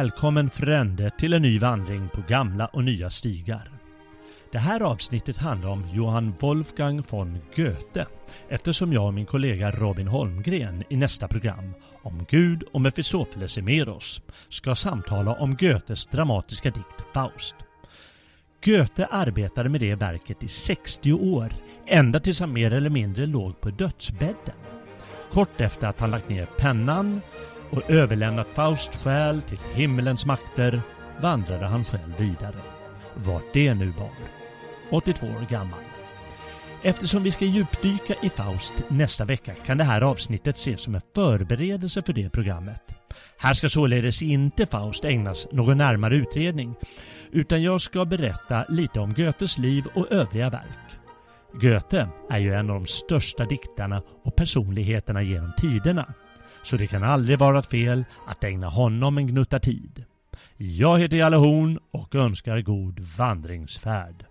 Välkommen frände till en ny vandring på gamla och nya stigar. Det här avsnittet handlar om Johann Wolfgang von Goethe eftersom jag och min kollega Robin Holmgren i nästa program om Gud och Mefistofeles Emeros ska samtala om Goethes dramatiska dikt Faust. Goethe arbetade med det verket i 60 år, ända tills han mer eller mindre låg på dödsbädden. Kort efter att han lagt ner pennan och överlämnat Fausts själ till himmelens makter vandrade han själv vidare. Vart det nu var. 82 år gammal. Eftersom vi ska djupdyka i Faust nästa vecka kan det här avsnittet ses som en förberedelse för det programmet. Här ska således inte Faust ägnas någon närmare utredning utan jag ska berätta lite om Goethes liv och övriga verk. Goethe är ju en av de största diktarna och personligheterna genom tiderna så det kan aldrig vara fel att ägna honom en gnutta tid. Jag heter Jalle Horn och önskar god vandringsfärd.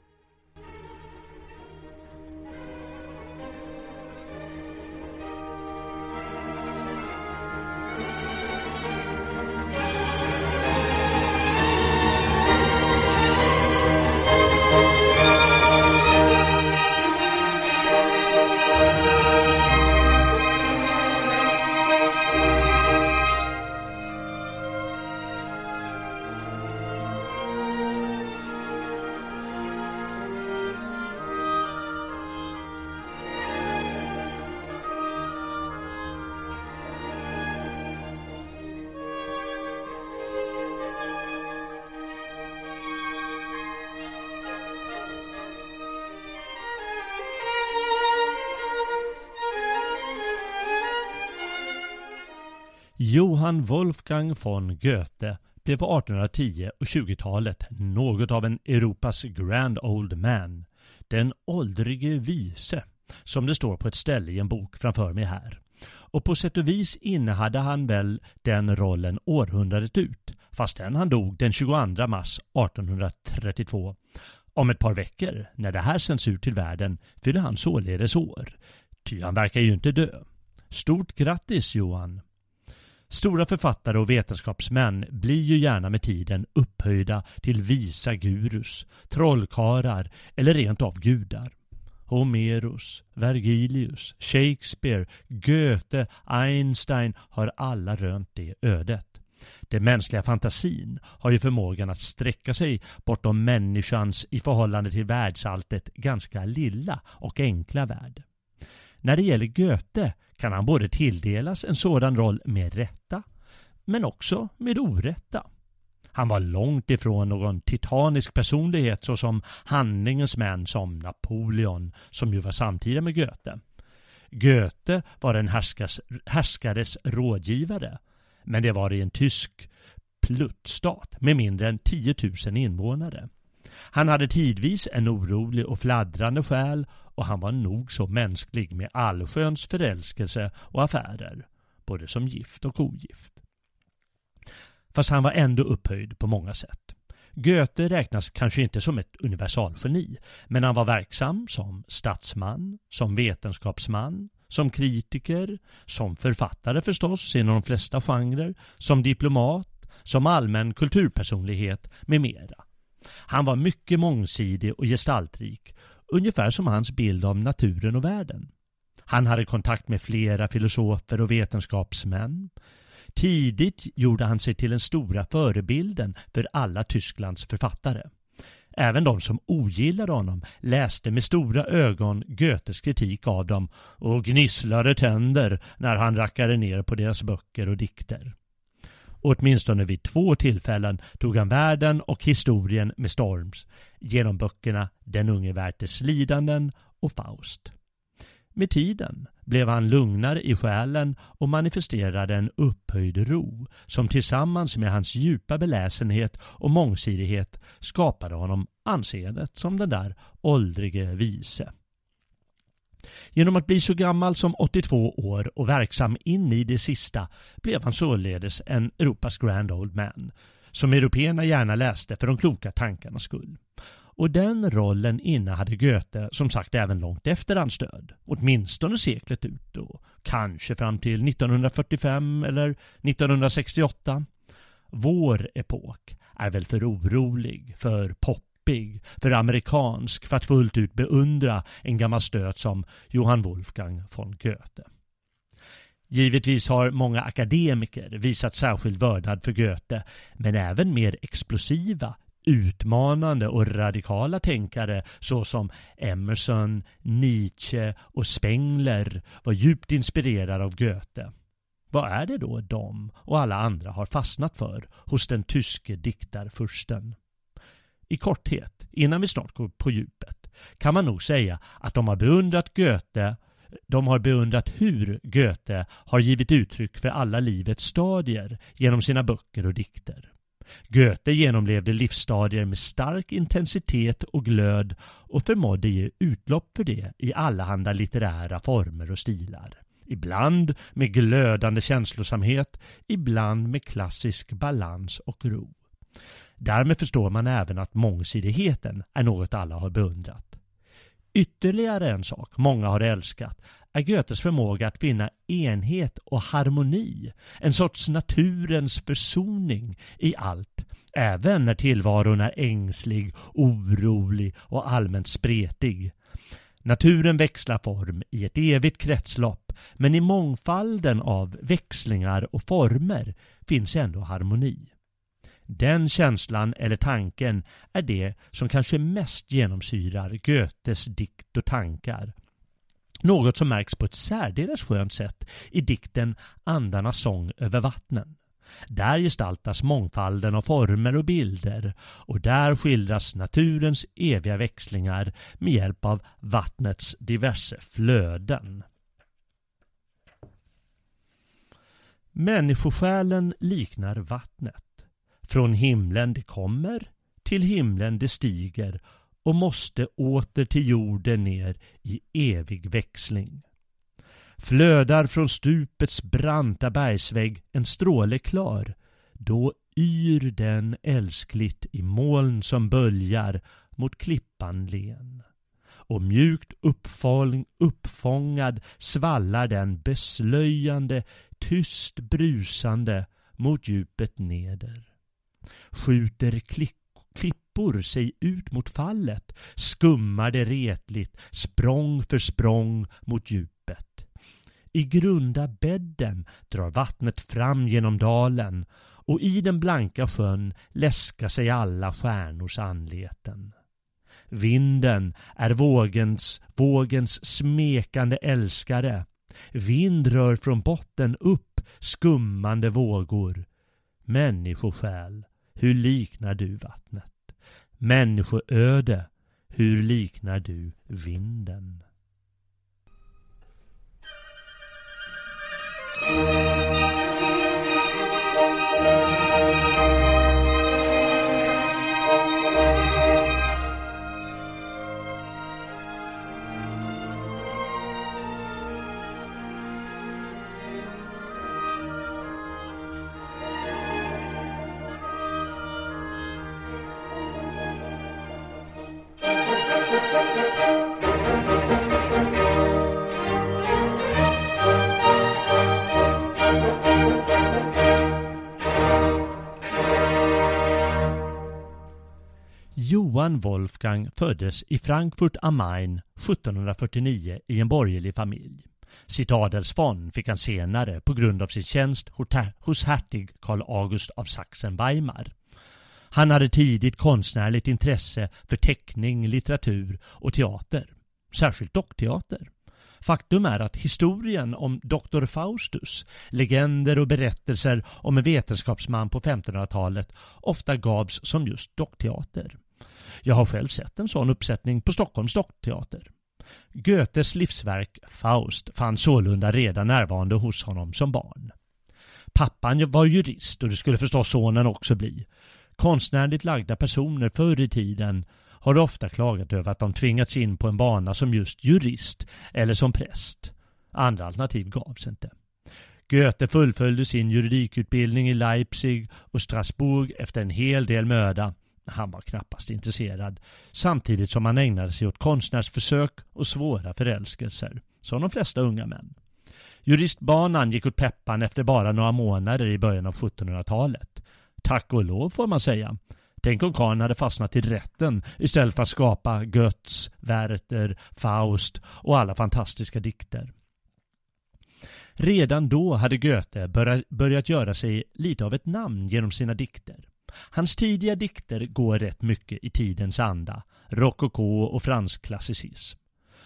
Johann Wolfgang von Goethe blev på 1810 och 20-talet något av en Europas grand old man. Den åldrige vise, som det står på ett ställe i en bok framför mig här. Och på sätt och vis innehade han väl den rollen århundradet ut, fastän han dog den 22 mars 1832. Om ett par veckor, när det här sänds ut till världen, fyller han således år. Ty han verkar ju inte dö. Stort grattis Johan! Stora författare och vetenskapsmän blir ju gärna med tiden upphöjda till visa gurus, trollkarlar eller rent av gudar. Homerus, Vergilius, Shakespeare, Goethe, Einstein har alla rönt det ödet. Den mänskliga fantasin har ju förmågan att sträcka sig bortom människans i förhållande till världsalltet ganska lilla och enkla värld. När det gäller Goethe kan han både tilldelas en sådan roll med rätta, men också med orätta. Han var långt ifrån någon titanisk personlighet såsom handlingens män som Napoleon, som ju var samtida med Goethe. Goethe var en härskas, härskares rådgivare, men det var i en tysk pluttstat med mindre än 10 000 invånare. Han hade tidvis en orolig och fladdrande själ och han var nog så mänsklig med allsköns förälskelse och affärer, både som gift och ogift. Fast han var ändå upphöjd på många sätt. Goethe räknas kanske inte som ett universalgeni, men han var verksam som statsman, som vetenskapsman, som kritiker, som författare förstås inom de flesta genrer, som diplomat, som allmän kulturpersonlighet med mera. Han var mycket mångsidig och gestaltrik, ungefär som hans bild av naturen och världen. Han hade kontakt med flera filosofer och vetenskapsmän. Tidigt gjorde han sig till den stora förebilden för alla Tysklands författare. Även de som ogillade honom läste med stora ögon Goethes kritik av dem och gnisslade tänder när han rackade ner på deras böcker och dikter. Åtminstone vid två tillfällen tog han världen och historien med storms genom böckerna Den unge Werthers lidanden och Faust. Med tiden blev han lugnare i själen och manifesterade en upphöjd ro som tillsammans med hans djupa beläsenhet och mångsidighet skapade honom anseendet som den där åldrige vise. Genom att bli så gammal som 82 år och verksam in i det sista blev han således en Europas grand old man som européerna gärna läste för de kloka tankarnas skull. Och den rollen innehade Goethe som sagt även långt efter hans död. Åtminstone seklet ut och kanske fram till 1945 eller 1968. Vår epok är väl för orolig, för pampig, för amerikansk för att fullt ut beundra en gammal stöt som Johann Wolfgang von Goethe. Givetvis har många akademiker visat särskild vördnad för Goethe, men även mer explosiva, utmanande och radikala tänkare såsom Emerson, Nietzsche och Spengler var djupt inspirerade av Goethe. Vad är det då de och alla andra har fastnat för hos den tyske diktarfursten? I korthet, innan vi snart går på djupet, kan man nog säga att de har beundrat Goethe de har beundrat hur Goethe har givit uttryck för alla livets stadier genom sina böcker och dikter. Goethe genomlevde livsstadier med stark intensitet och glöd och förmådde ge utlopp för det i allehanda litterära former och stilar. Ibland med glödande känslosamhet, ibland med klassisk balans och ro. Därmed förstår man även att mångsidigheten är något alla har beundrat. Ytterligare en sak många har älskat är Goethes förmåga att finna enhet och harmoni, en sorts naturens försoning i allt, även när tillvaron är ängslig, orolig och allmänt spretig. Naturen växlar form i ett evigt kretslopp, men i mångfalden av växlingar och former finns ändå harmoni. Den känslan eller tanken är det som kanske mest genomsyrar Goethes dikt och tankar. Något som märks på ett särdeles skönt sätt i dikten Andarnas sång över vattnen. Där gestaltas mångfalden av former och bilder och där skildras naturens eviga växlingar med hjälp av vattnets diverse flöden. Människosjälen liknar vattnet. Från himlen det kommer, till himlen det stiger och måste åter till jorden ner i evig växling. Flödar från stupets branta bergsvägg en stråle klar, då yr den älskligt i moln som böljar mot klippan len. Och mjukt uppfång, uppfångad svallar den beslöjande, tyst brusande mot djupet neder skjuter klippor sig ut mot fallet, skummar det retligt, språng för språng mot djupet. I grunda bädden drar vattnet fram genom dalen och i den blanka sjön läskar sig alla stjärnors anleten. Vinden är vågens, vågens smekande älskare. Vind rör från botten upp skummande vågor. Människosjäl hur liknar du vattnet? Människoöde, hur liknar du vinden? Johan Wolfgang föddes i Frankfurt am Main 1749 i en borgerlig familj. Sitt adelsfond fick han senare på grund av sin tjänst hos hertig Karl August av Sachsen-Weimar. Han hade tidigt konstnärligt intresse för teckning, litteratur och teater. Särskilt dockteater. Faktum är att historien om Dr. Faustus, legender och berättelser om en vetenskapsman på 1500-talet ofta gavs som just dockteater. Jag har själv sett en sån uppsättning på Stockholms dockteater. Goethes livsverk Faust fanns sålunda redan närvarande hos honom som barn. Pappan var jurist och det skulle förstås sonen också bli. Konstnärligt lagda personer förr i tiden har ofta klagat över att de tvingats in på en bana som just jurist eller som präst. Andra alternativ gavs inte. Goethe fullföljde sin juridikutbildning i Leipzig och Strasbourg efter en hel del möda. Han var knappast intresserad, samtidigt som han ägnade sig åt konstnärsförsök och svåra förälskelser, som de flesta unga män. Juristbanan gick åt peppan efter bara några månader i början av 1700-talet. Tack och lov får man säga. Tänk om karln hade fastnat i rätten istället för att skapa Götz, Werther, Faust och alla fantastiska dikter. Redan då hade Goethe börjat göra sig lite av ett namn genom sina dikter. Hans tidiga dikter går rätt mycket i tidens anda, rokoko och fransk klassicism.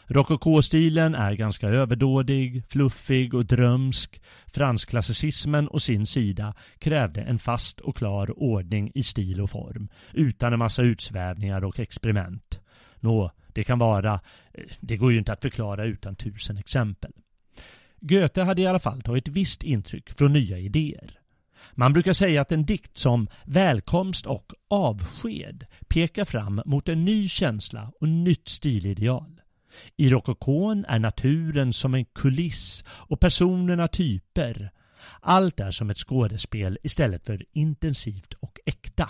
Rokoko-stilen är ganska överdådig, fluffig och drömsk. Fransklassicismen å sin sida krävde en fast och klar ordning i stil och form, utan en massa utsvävningar och experiment. Nå, det kan vara, eh, det går ju inte att förklara utan tusen exempel. Goethe hade i alla fall tagit visst intryck från nya idéer. Man brukar säga att en dikt som Välkomst och Avsked pekar fram mot en ny känsla och nytt stilideal. I rokokon är naturen som en kuliss och personerna typer. Allt är som ett skådespel istället för intensivt och äkta.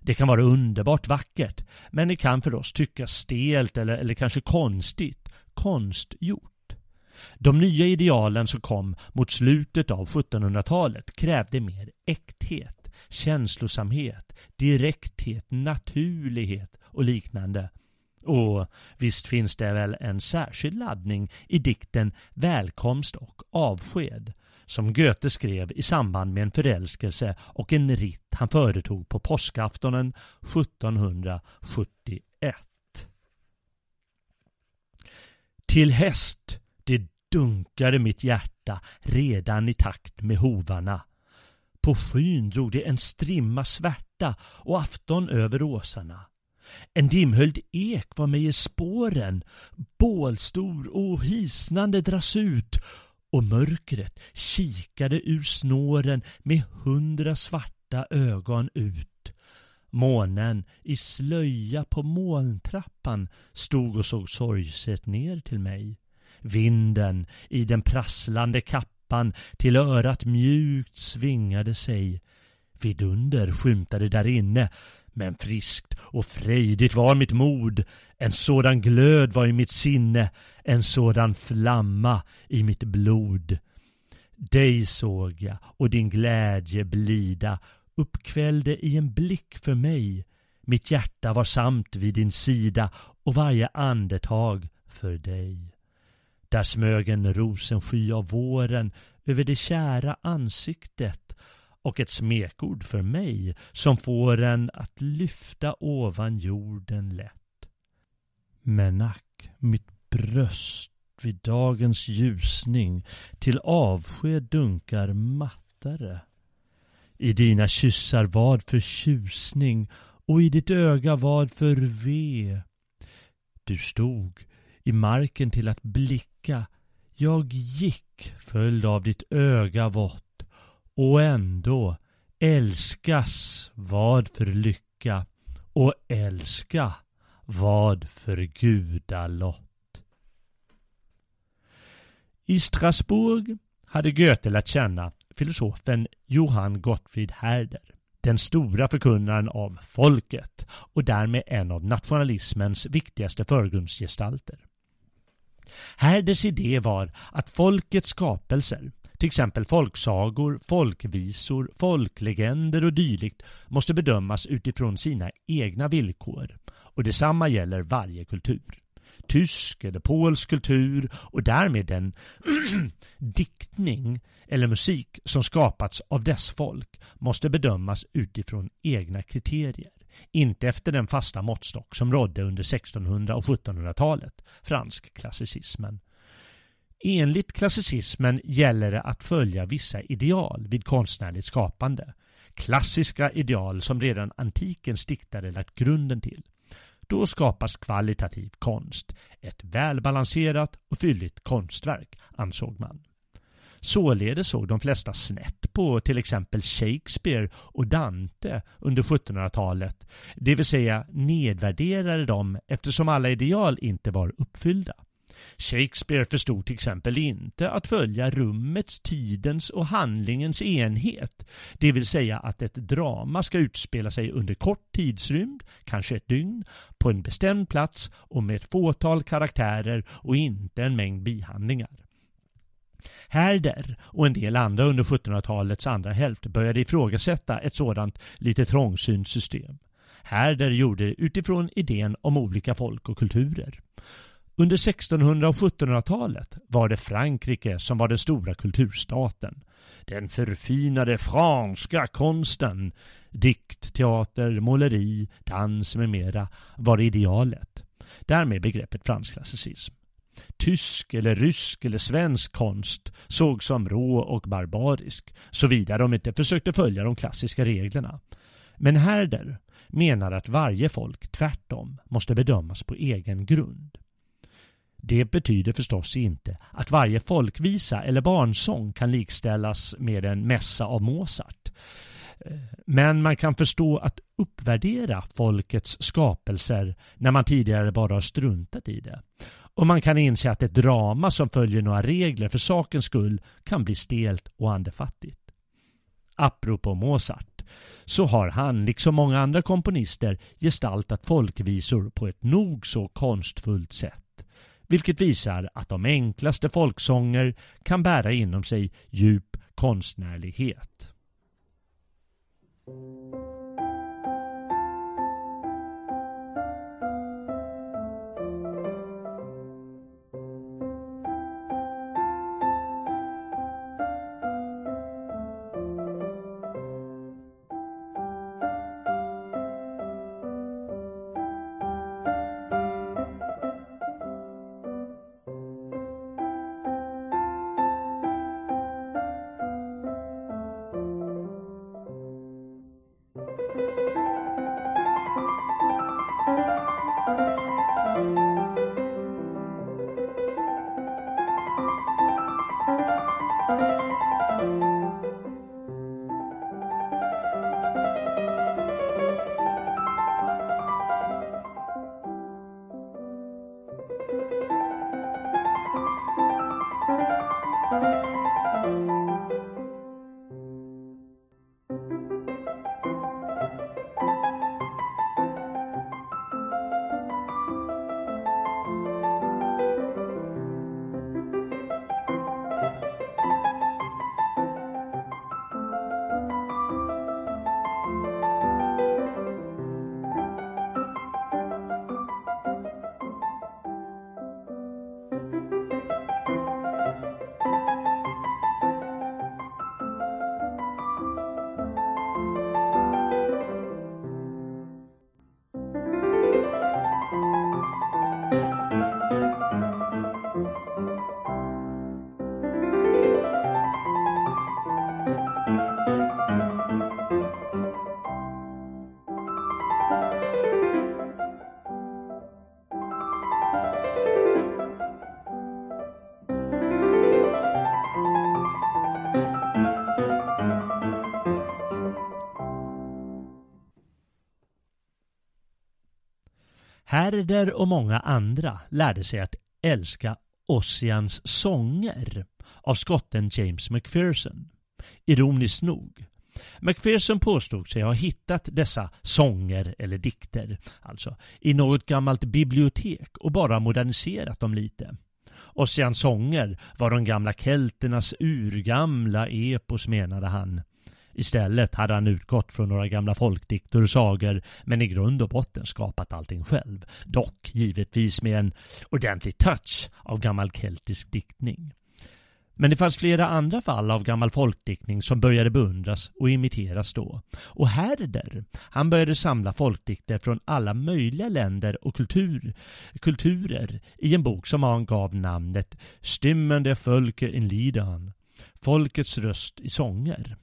Det kan vara underbart vackert, men det kan för oss tyckas stelt eller, eller kanske konstigt, konstgjort. De nya idealen som kom mot slutet av 1700-talet krävde mer äkthet, känslosamhet, direkthet, naturlighet och liknande. Och visst finns det väl en särskild laddning i dikten Välkomst och avsked som Goethe skrev i samband med en förälskelse och en ritt han företog på påskaftonen 1771. Till häst, det dunkade mitt hjärta redan i takt med hovarna. På skyn drog det en strimma svärta och afton över åsarna. En dimhöljd ek var mig i spåren, bålstor och hisnande dras ut och mörkret kikade ur snåren med hundra svarta ögon ut. Månen i slöja på molntrappan stod och såg sorgset ner till mig. Vinden i den prasslande kappan till örat mjukt svingade sig. Vidunder skymtade där inne men friskt och frejdigt var mitt mod, en sådan glöd var i mitt sinne, en sådan flamma i mitt blod. Dig såg jag och din glädje blida uppkvällde i en blick för mig. Mitt hjärta var samt vid din sida och varje andetag för dig. Där smög en rosensky av våren över det kära ansiktet och ett smekord för mig som får en att lyfta ovan jorden lätt. Men ack, mitt bröst vid dagens ljusning till avsked dunkar mattare. I dina kyssar vad för tjusning och i ditt öga vad för ve. Du stod i marken till att blicka, jag gick följd av ditt öga vått och ändå älskas vad för lycka och älska vad för gudalott. I Strasbourg hade Goethe lärt känna filosofen Johann Gottfried Herder, den stora förkunnaren av folket och därmed en av nationalismens viktigaste förgrundsgestalter. Herders idé var att folkets skapelser till exempel folksagor, folkvisor, folklegender och dylikt måste bedömas utifrån sina egna villkor och detsamma gäller varje kultur. tysk eller polsk kultur och därmed den diktning eller musik som skapats av dess folk måste bedömas utifrån egna kriterier, inte efter den fasta måttstock som rådde under 1600 och 1700-talet, fransk klassicismen. Enligt klassicismen gäller det att följa vissa ideal vid konstnärligt skapande. Klassiska ideal som redan antikens diktare lagt grunden till. Då skapas kvalitativ konst, ett välbalanserat och fylligt konstverk, ansåg man. Således såg de flesta snett på till exempel Shakespeare och Dante under 1700-talet, det vill säga nedvärderade dem eftersom alla ideal inte var uppfyllda. Shakespeare förstod till exempel inte att följa rummets, tidens och handlingens enhet. Det vill säga att ett drama ska utspela sig under kort tidsrymd, kanske ett dygn, på en bestämd plats och med ett fåtal karaktärer och inte en mängd bihandlingar. Herder och en del andra under 1700-talets andra hälft började ifrågasätta ett sådant lite trångsynt system. Herder gjorde det utifrån idén om olika folk och kulturer. Under 1600 och 1700-talet var det Frankrike som var den stora kulturstaten. Den förfinade franska konsten, dikt, teater, måleri, dans med mera var idealet. Därmed begreppet fransk klassicism. Tysk eller rysk eller svensk konst sågs som rå och barbarisk, såvida de inte försökte följa de klassiska reglerna. Men Herder menar att varje folk tvärtom måste bedömas på egen grund. Det betyder förstås inte att varje folkvisa eller barnsång kan likställas med en mässa av Mozart. Men man kan förstå att uppvärdera folkets skapelser när man tidigare bara har struntat i det. Och man kan inse att ett drama som följer några regler för sakens skull kan bli stelt och andefattigt. Apropå Mozart så har han, liksom många andra komponister, gestaltat folkvisor på ett nog så konstfullt sätt vilket visar att de enklaste folksånger kan bära inom sig djup konstnärlighet. Herder och många andra lärde sig att älska Ossians sånger av skotten James Macpherson. Ironiskt nog. Macpherson påstod sig ha hittat dessa sånger eller dikter, alltså, i något gammalt bibliotek och bara moderniserat dem lite. Ossians sånger var de gamla kelternas urgamla epos menade han. Istället hade han utgått från några gamla folkdikter och sagor men i grund och botten skapat allting själv. Dock givetvis med en ordentlig touch av gammal keltisk diktning. Men det fanns flera andra fall av gammal folkdiktning som började beundras och imiteras då. Och Herder, han började samla folkdikter från alla möjliga länder och kultur, kulturer i en bok som han gav namnet Stimmende Völker in Liedern, Folkets röst i sånger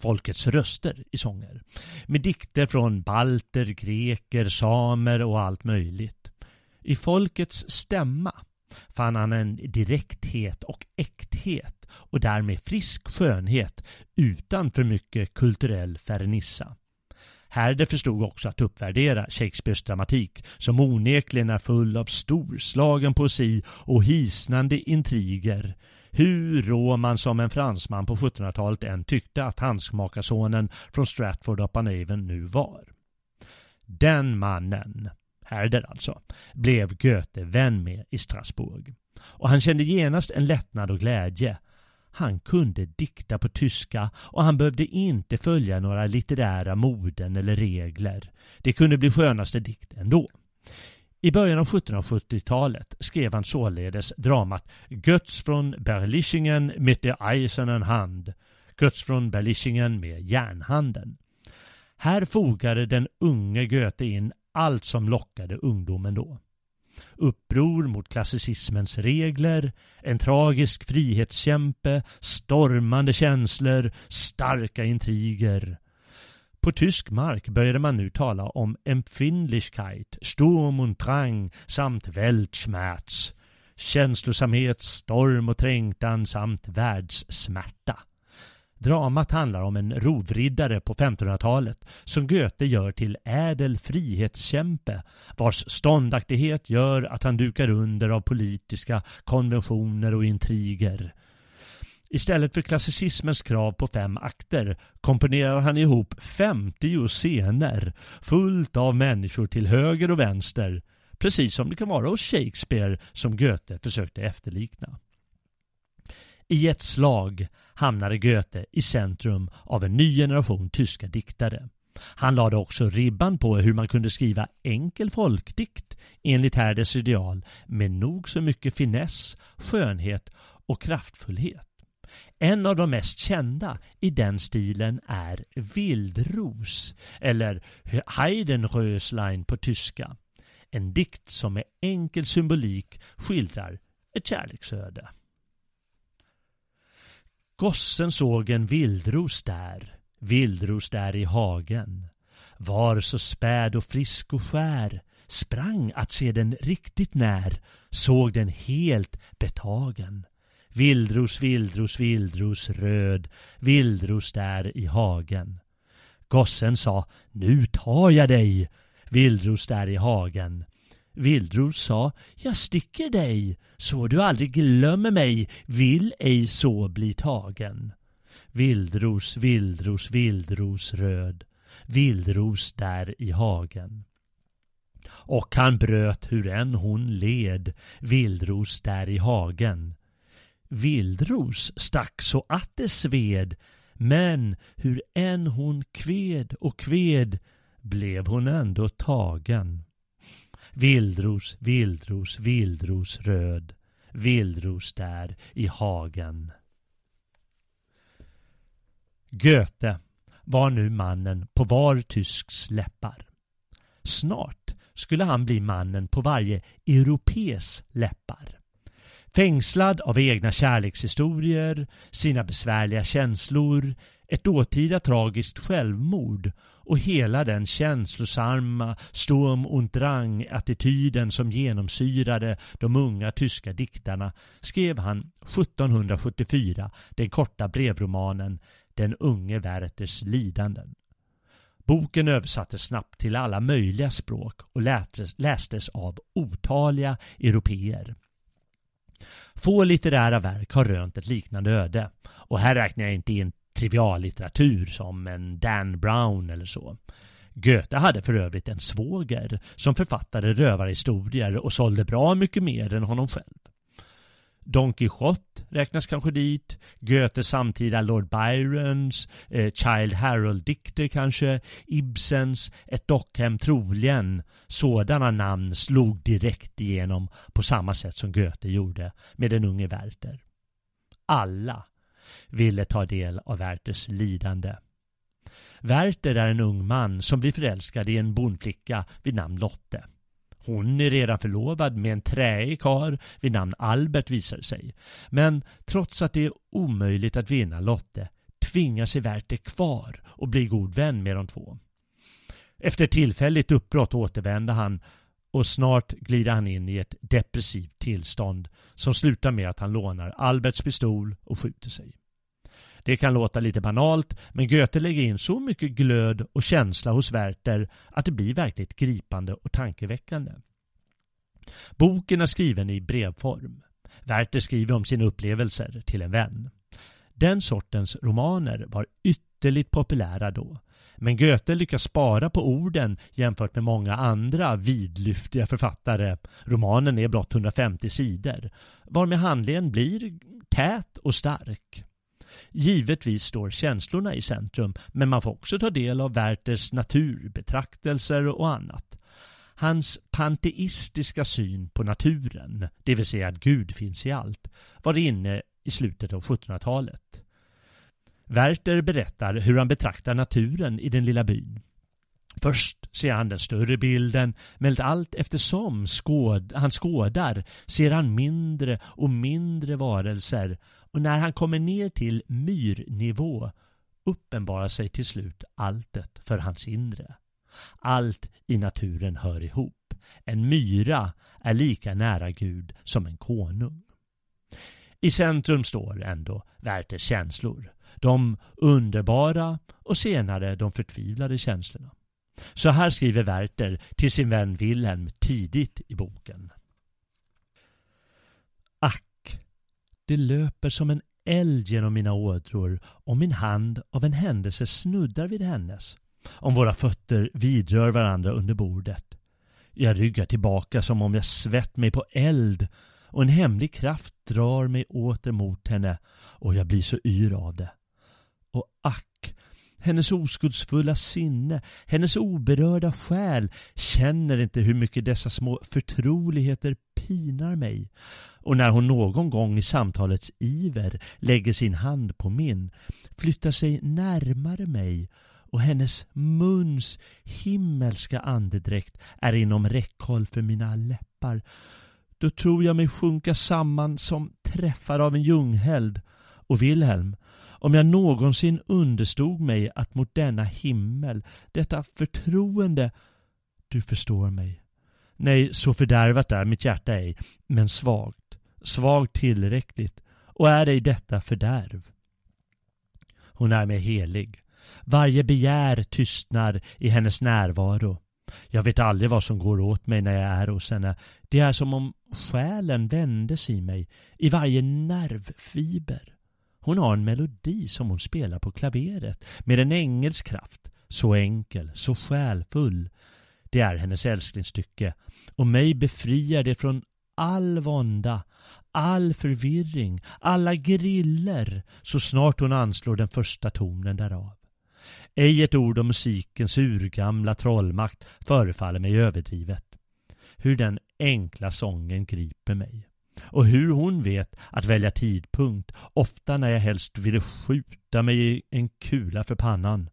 folkets röster i sånger. Med dikter från balter, greker, samer och allt möjligt. I folkets stämma fann han en direkthet och äkthet och därmed frisk skönhet utan för mycket kulturell fernissa. Herder förstod också att uppvärdera Shakespeares dramatik som onekligen är full av storslagen poesi och hisnande intriger. Hur rå man som en fransman på 1700-talet än tyckte att handskmakarsonen från Stratford upon Avon nu var. Den mannen Herder alltså, blev Goethe vän med i Strasbourg. Och han kände genast en lättnad och glädje. Han kunde dikta på tyska och han behövde inte följa några litterära moden eller regler. Det kunde bli skönaste dikt ändå. I början av 1770-talet skrev han således dramat Götz från Berlichingen mit der eisernen Hand. Götz från Berlichingen med järnhanden. Här fogade den unge Goethe in allt som lockade ungdomen då. Uppror mot klassicismens regler, en tragisk frihetskämpe, stormande känslor, starka intriger. På tysk mark började man nu tala om Empfindlichkeit, Sturm und Drang samt Weltschmerz. Känslosamhet, storm och trängtan samt världssmärta. Dramat handlar om en rovriddare på 1500-talet som Goethe gör till ädel frihetskämpe vars ståndaktighet gör att han dukar under av politiska konventioner och intriger. Istället för klassicismens krav på fem akter komponerar han ihop 50 scener fullt av människor till höger och vänster precis som det kan vara hos Shakespeare som Goethe försökte efterlikna. I ett slag hamnade Goethe i centrum av en ny generation tyska diktare. Han lade också ribban på hur man kunde skriva enkel folkdikt enligt Herdes ideal med nog så mycket finess, skönhet och kraftfullhet. En av de mest kända i den stilen är Vildros, eller Heidenröslein på tyska. En dikt som med enkel symbolik skildrar ett kärleksöde. Gossen såg en vildros där, vildros där i hagen. Var så späd och frisk och skär, sprang att se den riktigt när, såg den helt betagen. Vildros, vildros, vildros röd, vildros där i hagen. Gossen sa, nu tar jag dig, vildros där i hagen. Vildros sa, jag sticker dig, så du aldrig glömmer mig, vill ej så bli tagen. Vildros, vildros, vildros röd, vildros där i hagen. Och han bröt hur än hon led, vildros där i hagen. Vildros stack så att det sved, men hur än hon kved och kved blev hon ändå tagen. Vildros, vildros, vildros röd, vildros där i hagen. Goethe var nu mannen på var tysks läppar. Snart skulle han bli mannen på varje europes läppar. Fängslad av egna kärlekshistorier, sina besvärliga känslor, ett dåtida tragiskt självmord och hela den känslosamma Sturm und Drang-attityden som genomsyrade de unga tyska diktarna skrev han 1774 den korta brevromanen Den unge Werthers lidanden. Boken översattes snabbt till alla möjliga språk och lästes av otaliga europeer. Få litterära verk har rönt ett liknande öde och här räknar jag inte in triviallitteratur som en Dan Brown eller så. Goethe hade för övrigt en svåger som författade rövarhistorier och sålde bra mycket mer än honom själv. Don Quixote räknas kanske dit. Goethes samtida Lord Byrons, eh, Child Harold-dikter kanske, Ibsens Ett dockhem troligen. Sådana namn slog direkt igenom på samma sätt som Goethe gjorde med den unge Werther. Alla ville ta del av Werthers lidande. Werther är en ung man som blir förälskad i en bondflicka vid namn Lotte. Hon är redan förlovad med en träig kar vid namn Albert visar sig. Men trots att det är omöjligt att vinna Lotte tvingar sig Werther kvar och blir god vän med de två. Efter tillfälligt uppbrott återvänder han och snart glider han in i ett depressivt tillstånd som slutar med att han lånar Alberts pistol och skjuter sig. Det kan låta lite banalt, men Goethe lägger in så mycket glöd och känsla hos Werther att det blir verkligt gripande och tankeväckande. Boken är skriven i brevform. Werther skriver om sina upplevelser till en vän. Den sortens romaner var ytterligt populära då. Men Goethe lyckas spara på orden jämfört med många andra vidlyftiga författare. Romanen är blott 150 sidor, varmed handlingen blir tät och stark. Givetvis står känslorna i centrum, men man får också ta del av Werthers naturbetraktelser och annat. Hans panteistiska syn på naturen, det vill säga att Gud finns i allt, var inne i slutet av 1700-talet. Werther berättar hur han betraktar naturen i den lilla byn. Först ser han den större bilden, men allt eftersom skåd, han skådar ser han mindre och mindre varelser och när han kommer ner till myrnivå uppenbarar sig till slut alltet för hans inre. Allt i naturen hör ihop. En myra är lika nära Gud som en konung. I centrum står ändå Werthers känslor. De underbara och senare de förtvivlade känslorna. Så här skriver Werther till sin vän Wilhelm tidigt i boken. Ack, det löper som en eld genom mina ådror och min hand av en händelse snuddar vid hennes. Om våra fötter vidrör varandra under bordet. Jag ryggar tillbaka som om jag svett mig på eld och en hemlig kraft drar mig åter mot henne och jag blir så yr av det. Och ack, hennes oskuldsfulla sinne, hennes oberörda själ känner inte hur mycket dessa små förtroligheter pinar mig. Och när hon någon gång i samtalets iver lägger sin hand på min, flyttar sig närmare mig och hennes muns himmelska andedräkt är inom räckhåll för mina läppar, då tror jag mig sjunka samman som träffar av en ljungheld. Och Wilhelm, om jag någonsin understod mig att mot denna himmel, detta förtroende, du förstår mig. Nej, så fördärvat är mitt hjärta ej, men svagt, svagt tillräckligt, och är ej detta fördärv. Hon är mig helig. Varje begär tystnar i hennes närvaro. Jag vet aldrig vad som går åt mig när jag är hos henne. Det är som om själen vändes i mig, i varje nervfiber. Hon har en melodi som hon spelar på klaveret med en ängels kraft. Så enkel, så själfull. Det är hennes älsklingsstycke och mig befriar det från all vånda, all förvirring, alla griller så snart hon anslår den första tonen därav. Ej ett ord om musikens urgamla trollmakt förefaller mig överdrivet. Hur den enkla sången griper mig. Och hur hon vet att välja tidpunkt, ofta när jag helst ville skjuta mig en kula för pannan.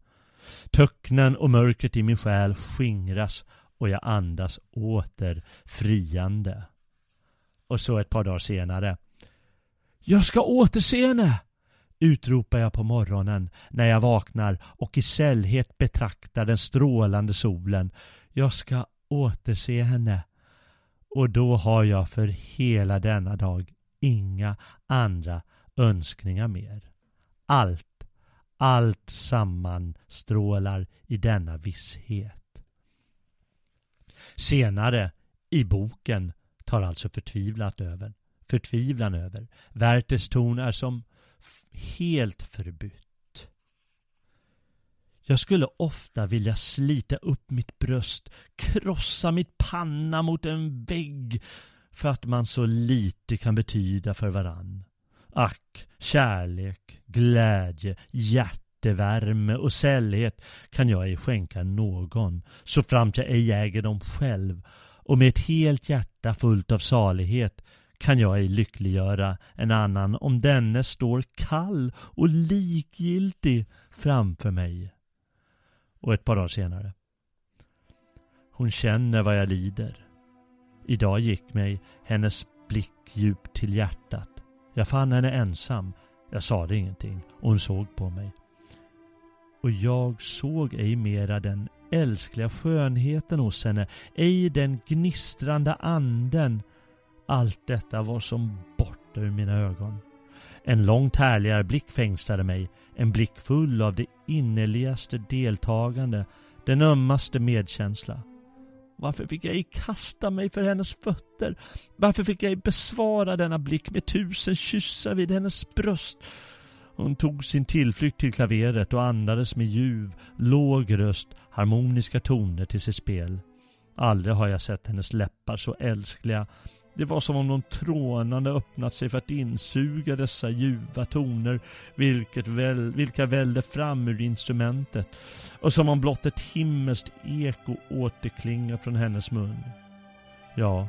Töcknen och mörkret i min själ skingras och jag andas åter friande. Och så ett par dagar senare. Jag ska återse henne! utropar jag på morgonen när jag vaknar och i sällhet betraktar den strålande solen. Jag ska återse henne. Och då har jag för hela denna dag inga andra önskningar mer. Allt, allt sammanstrålar i denna visshet. Senare i boken tar alltså förtvivlat över. Förtvivlan över. Werthers ton är som helt förbytt. Jag skulle ofta vilja slita upp mitt bröst, krossa mitt panna mot en vägg för att man så lite kan betyda för varann. Ack, kärlek, glädje, hjärtevärme och sällhet kan jag ej skänka någon, så framt jag ej äger dem själv, och med ett helt hjärta fullt av salighet kan jag ej lyckliggöra en annan om denne står kall och likgiltig framför mig. Och ett par dagar senare. Hon känner vad jag lider. Idag gick mig hennes blick djupt till hjärtat. Jag fann henne ensam. Jag sade ingenting och hon såg på mig. Och jag såg ej mera den älskliga skönheten hos henne, ej den gnistrande anden. Allt detta var som borta ur mina ögon. En långt härligare blick fängslade mig, en blick full av det innerligaste deltagande, den ömmaste medkänsla. Varför fick jag ej kasta mig för hennes fötter? Varför fick jag ej besvara denna blick med tusen kyssar vid hennes bröst? Hon tog sin tillflykt till klaveret och andades med ljuv, låg röst harmoniska toner till sitt spel. Aldrig har jag sett hennes läppar så älskliga. Det var som om de trånande öppnat sig för att insuga dessa ljuva toner, vilket väl, vilka välde fram ur instrumentet, och som om blott ett himmelskt eko återklingar från hennes mun. Ja,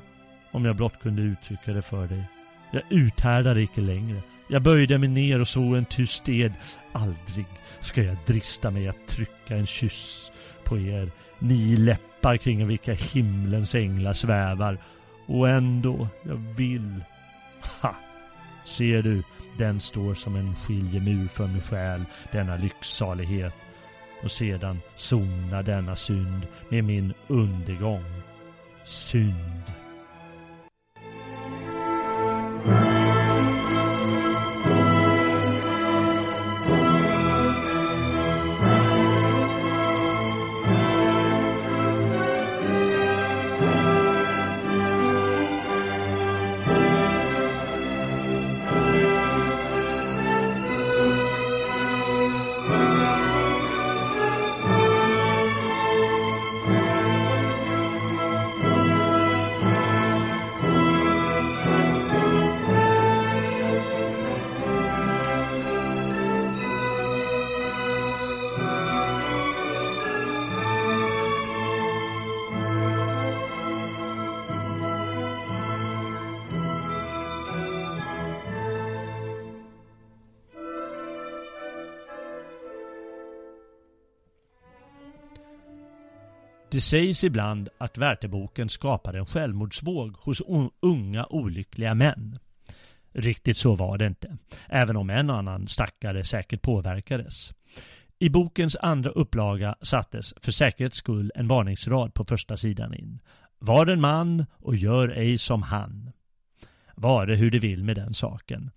om jag blott kunde uttrycka det för dig. Jag uthärdade icke längre. Jag böjde mig ner och svor en tyst ed. Aldrig ska jag drista mig att trycka en kyss på er, ni läppar kring vilka himlens änglar svävar. Och ändå, jag vill. Ha! Ser du, den står som en skiljemur för min själ, denna lycksalighet. Och sedan sonar denna synd med min undergång. Synd. Det sägs ibland att Wertherboken skapade en självmordsvåg hos unga olyckliga män. Riktigt så var det inte, även om en annan stackare säkert påverkades. I bokens andra upplaga sattes för säkerhets skull en varningsrad på första sidan in. Var en man och gör ej som han. Vare hur det vill med den saken.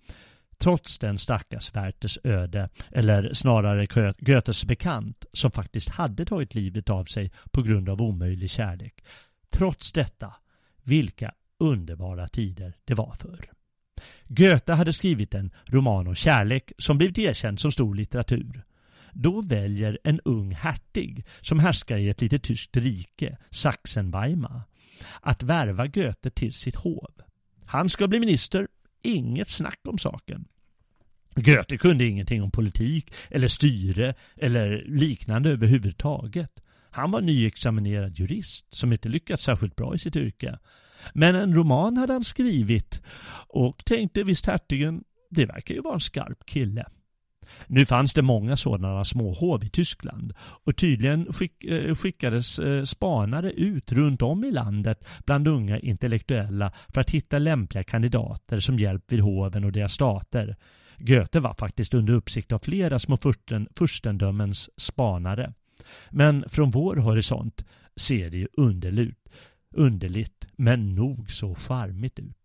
Trots den stackars Werthers öde, eller snarare Goethes bekant, som faktiskt hade tagit livet av sig på grund av omöjlig kärlek. Trots detta, vilka underbara tider det var för. Goethe hade skrivit en roman om kärlek som blivit erkänd som stor litteratur. Då väljer en ung hertig, som härskar i ett litet tyskt rike, Sachsen-Weimar, att värva Goethe till sitt hov. Han ska bli minister inget snack om saken. Goethe kunde ingenting om politik eller styre eller liknande överhuvudtaget. Han var nyexaminerad jurist som inte lyckats särskilt bra i sitt yrke. Men en roman hade han skrivit och tänkte visst hertigen, det verkar ju vara en skarp kille. Nu fanns det många sådana småhov i Tyskland och tydligen skick, eh, skickades eh, spanare ut runt om i landet bland unga intellektuella för att hitta lämpliga kandidater som hjälp vid hoven och deras stater. Goethe var faktiskt under uppsikt av flera små fursten, furstendömens spanare. Men från vår horisont ser det ju underligt, underligt men nog så charmigt ut.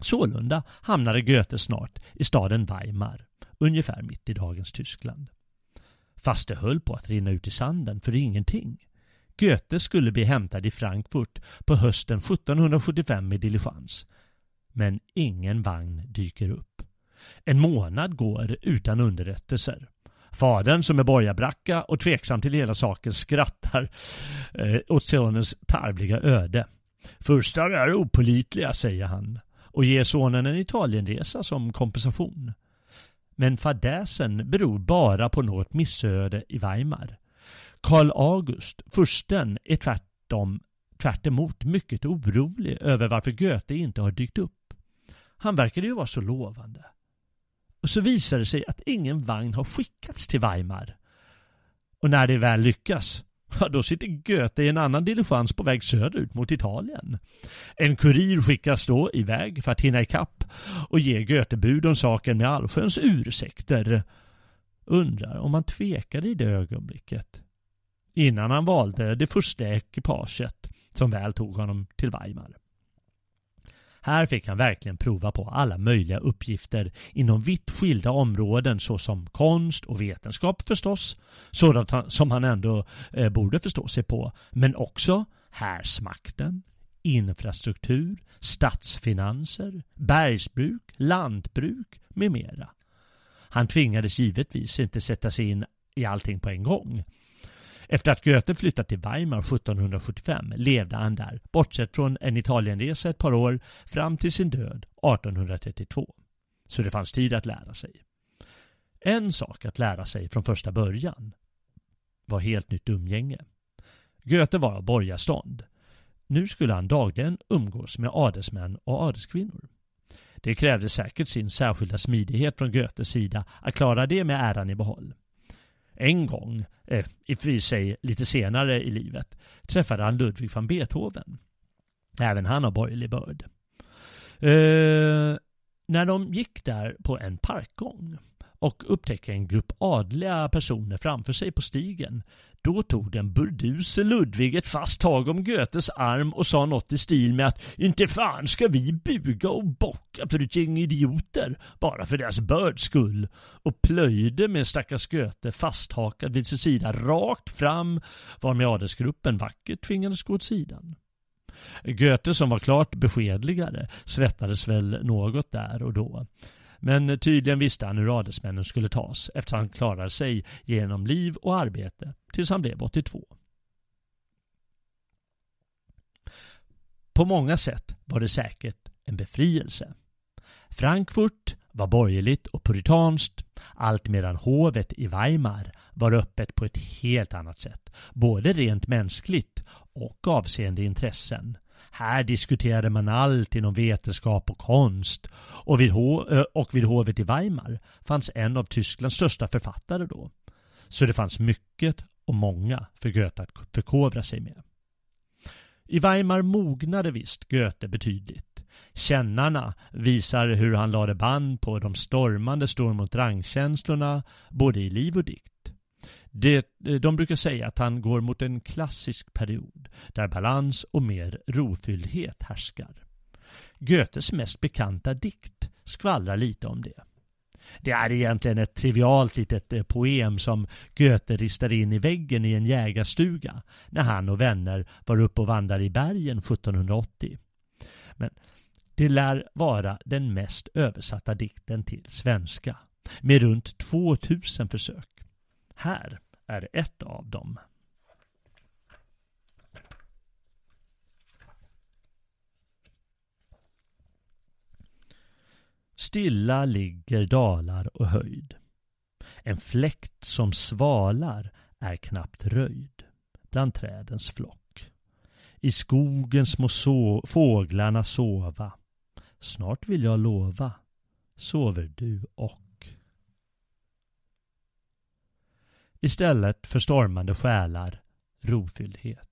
Sålunda hamnade Goethe snart i staden Weimar ungefär mitt i dagens Tyskland. Fast det höll på att rinna ut i sanden för ingenting. Goethe skulle bli hämtad i Frankfurt på hösten 1775 med diligens. Men ingen vagn dyker upp. En månad går utan underrättelser. Fadern som är borgarbracka och tveksam till hela saken skrattar eh, åt sonens tarvliga öde. Furstar är opolitliga, säger han och ger sonen en Italienresa som kompensation. Men fadäsen beror bara på något missöde i Weimar. Karl August, fursten, är tvärtom tvärt emot mycket orolig över varför Goethe inte har dykt upp. Han verkade ju vara så lovande. Och så visar det sig att ingen vagn har skickats till Weimar. Och när det väl lyckas, ja, då sitter Goethe i en annan diligens på väg söderut mot Italien. En kurir skickas då iväg för att hinna ikapp och ge Goethe bud om saken med allsköns ursäkter. Undrar om han tvekade i det ögonblicket. Innan han valde det första ekipaget som väl tog honom till Weimar. Här fick han verkligen prova på alla möjliga uppgifter inom vitt skilda områden såsom konst och vetenskap förstås, sådant som han ändå eh, borde förstå sig på, men också härsmakten, infrastruktur, statsfinanser, bergsbruk, lantbruk med mera. Han tvingades givetvis inte sätta sig in i allting på en gång. Efter att Goethe flyttat till Weimar 1775 levde han där, bortsett från en Italienresa ett par år, fram till sin död 1832. Så det fanns tid att lära sig. En sak att lära sig från första början var helt nytt umgänge. Goethe var av borgarstånd. Nu skulle han dagligen umgås med adelsmän och adelskvinnor. Det krävde säkert sin särskilda smidighet från Goethes sida att klara det med äran i behåll. En gång, eh, i och för sig lite senare i livet, träffade han Ludwig van Beethoven. Även han har borgerlig börd. Eh, när de gick där på en parkgång och upptäcka en grupp adliga personer framför sig på stigen. Då tog den burduse Ludvig ett fast tag om Goethes arm och sa något i stil med att inte fan ska vi buga och bocka för ett gäng idioter bara för deras börds skull och plöjde med stackars Goethe fasthakad vid sin sida rakt fram varmed adelsgruppen vackert tvingades gå åt sidan. Goethe som var klart beskedligare svettades väl något där och då. Men tydligen visste han hur adelsmännen skulle tas eftersom han klarade sig genom liv och arbete tills han blev 82. På många sätt var det säkert en befrielse. Frankfurt var borgerligt och puritanskt allt medan hovet i Weimar var öppet på ett helt annat sätt, både rent mänskligt och avseende intressen. Här diskuterade man allt inom vetenskap och konst och vid, och vid hovet i Weimar fanns en av Tysklands största författare då. Så det fanns mycket och många för Goethe att förkovra sig med. I Weimar mognade visst Goethe betydligt. Kännarna visar hur han lade band på de stormande Storm och rangkänslorna både i liv och dikt. Det, eh, de brukar säga att han går mot en klassisk period där balans och mer rofylldhet härskar. Goethes mest bekanta dikt skvallrar lite om det. Det är egentligen ett trivialt litet eh, poem som Goethe ristade in i väggen i en jägarstuga när han och vänner var uppe och vandrade i bergen 1780. Men det lär vara den mest översatta dikten till svenska med runt 2000 försök. Här är ett av dem. Stilla ligger dalar och höjd. En fläkt som svalar är knappt röjd bland trädens flock. I skogen små so fåglarna sova. Snart vill jag lova, sover du och. Istället för stormande själar, rofylldhet.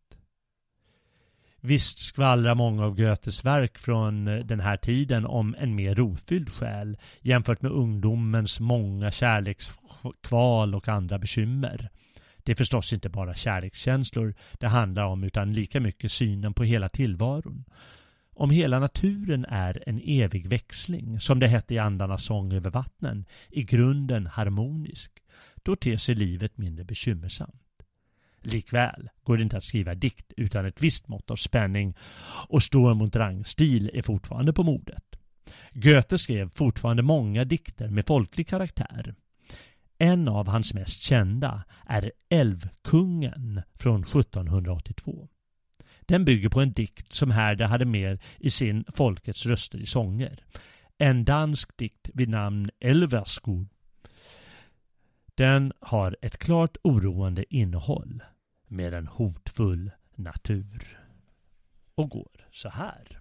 Visst skvallrar många av Goethes verk från eh, den här tiden om en mer rofylld själ jämfört med ungdomens många kärlekskval och andra bekymmer. Det är förstås inte bara kärlekskänslor det handlar om utan lika mycket synen på hela tillvaron. Om hela naturen är en evig växling, som det hette i Andarnas sång över vattnen, i grunden harmonisk, då ter sig livet mindre bekymmersamt. Likväl går det inte att skriva dikt utan ett visst mått av spänning och Sturm und Drang-stil är fortfarande på modet. Goethe skrev fortfarande många dikter med folklig karaktär. En av hans mest kända är Älvkungen från 1782. Den bygger på en dikt som Herder hade med i sin Folkets röster i sånger. En dansk dikt vid namn Elverskog den har ett klart oroande innehåll med en hotfull natur. Och går så här.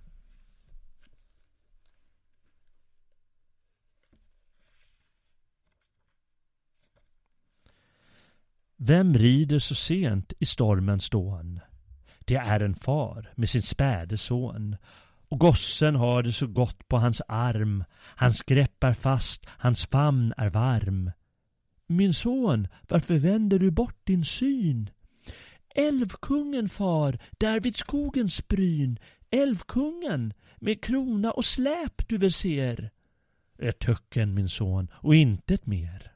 Vem rider så sent i stormens dån? Det är en far med sin späde son. Och gossen har det så gott på hans arm. Hans grepp är fast, hans famn är varm. Min son, varför vänder du bort din syn? Älvkungen far, där vid skogens bryn. Älvkungen, med krona och släp du väl ser. Ett töcken min son, och intet mer.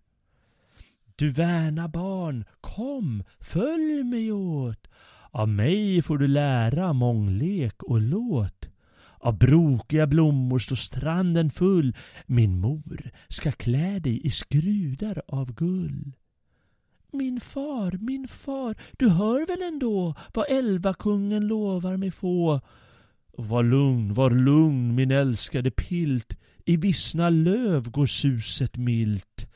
Du värna barn, kom, följ mig åt. Av mig får du lära månglek och låt. Av brokiga blommor står stranden full. Min mor ska klä dig i skrudar av gull. Min far, min far, du hör väl ändå vad elvakungen lovar mig få. Var lugn, var lugn min älskade pilt. I vissna löv går suset milt.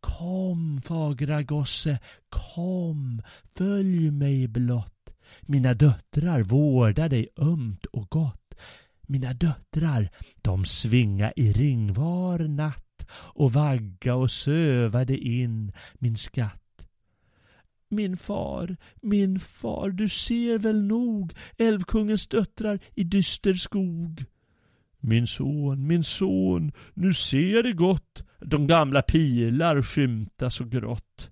Kom, fagra gosse, kom, följ mig blott. Mina döttrar vårdar dig ömt och gott. Mina döttrar, de svinga i ring var natt och vagga och sövade in min skatt. Min far, min far, du ser väl nog älvkungens döttrar i dyster skog. Min son, min son, nu ser det gott, de gamla pilar skymta så grått.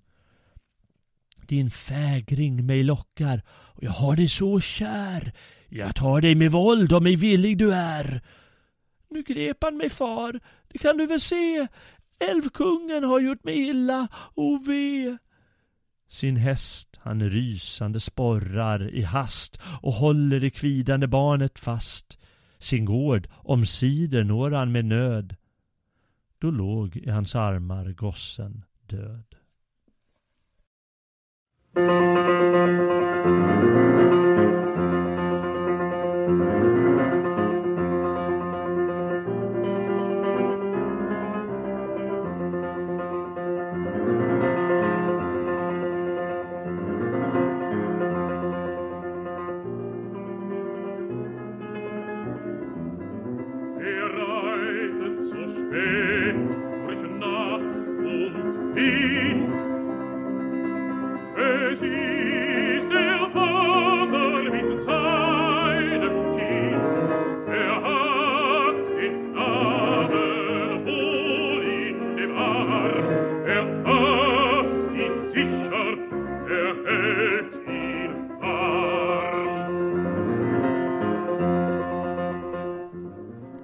Din fägring mig lockar och jag har dig så kär. Jag tar dig med våld om mig villig du är. Nu grep han mig far, det kan du väl se. Älvkungen har gjort mig illa, o ve. Sin häst han rysande sporrar i hast och håller det kvidande barnet fast. Sin gård omsider når han med nöd. Då låg i hans armar gossen död.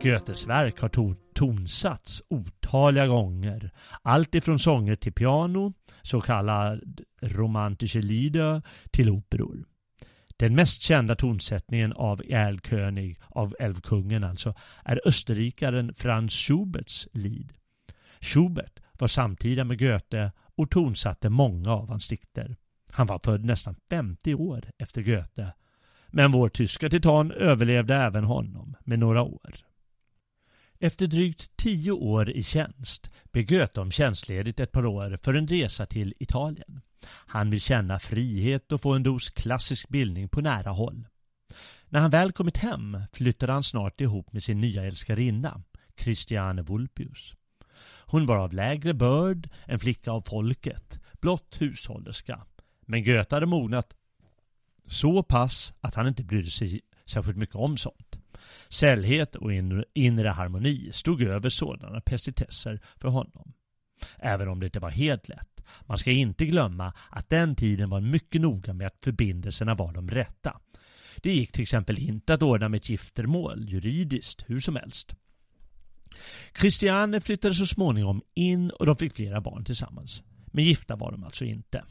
Goethes verk har to tonsatts otaliga gånger. Allt ifrån sånger till piano, så kallad romantische Lieder, till operor. Den mest kända tonsättningen av Erlkönig, av Älvkungen alltså, är österrikaren Franz Schuberts Lied. Schubert var samtida med Goethe och tonsatte många av hans dikter. Han var född nästan 50 år efter Goethe. Men vår tyska titan överlevde även honom med några år. Efter drygt tio år i tjänst ber Goethe om tjänstledigt ett par år för en resa till Italien. Han vill känna frihet och få en dos klassisk bildning på nära håll. När han väl kommit hem flyttade han snart ihop med sin nya älskarinna, Christiane Vulpius. Hon var av lägre börd, en flicka av folket, blott hushållerska. Men Goethe hade mognat så pass att han inte brydde sig särskilt mycket om sånt. Sällhet och inre harmoni stod över sådana pestitesser för honom. Även om det inte var helt lätt. Man ska inte glömma att den tiden var mycket noga med att förbindelserna var de rätta. Det gick till exempel inte att ordna med ett giftermål juridiskt hur som helst. Christiane flyttade så småningom in och de fick flera barn tillsammans. Men gifta var de alltså inte.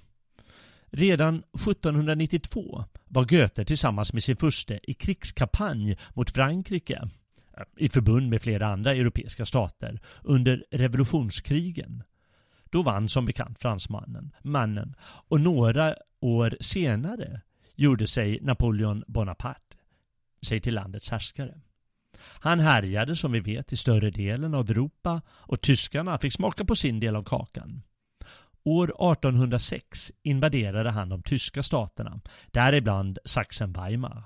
Redan 1792 var Goethe tillsammans med sin furste i krigskampanj mot Frankrike eh, i förbund med flera andra europeiska stater under revolutionskrigen. Då vann som bekant fransmannen mannen och några år senare gjorde sig Napoleon Bonaparte sig till landets härskare. Han härjade som vi vet i större delen av Europa och tyskarna fick smaka på sin del av kakan. År 1806 invaderade han de tyska staterna, däribland Sachsen-Weimar.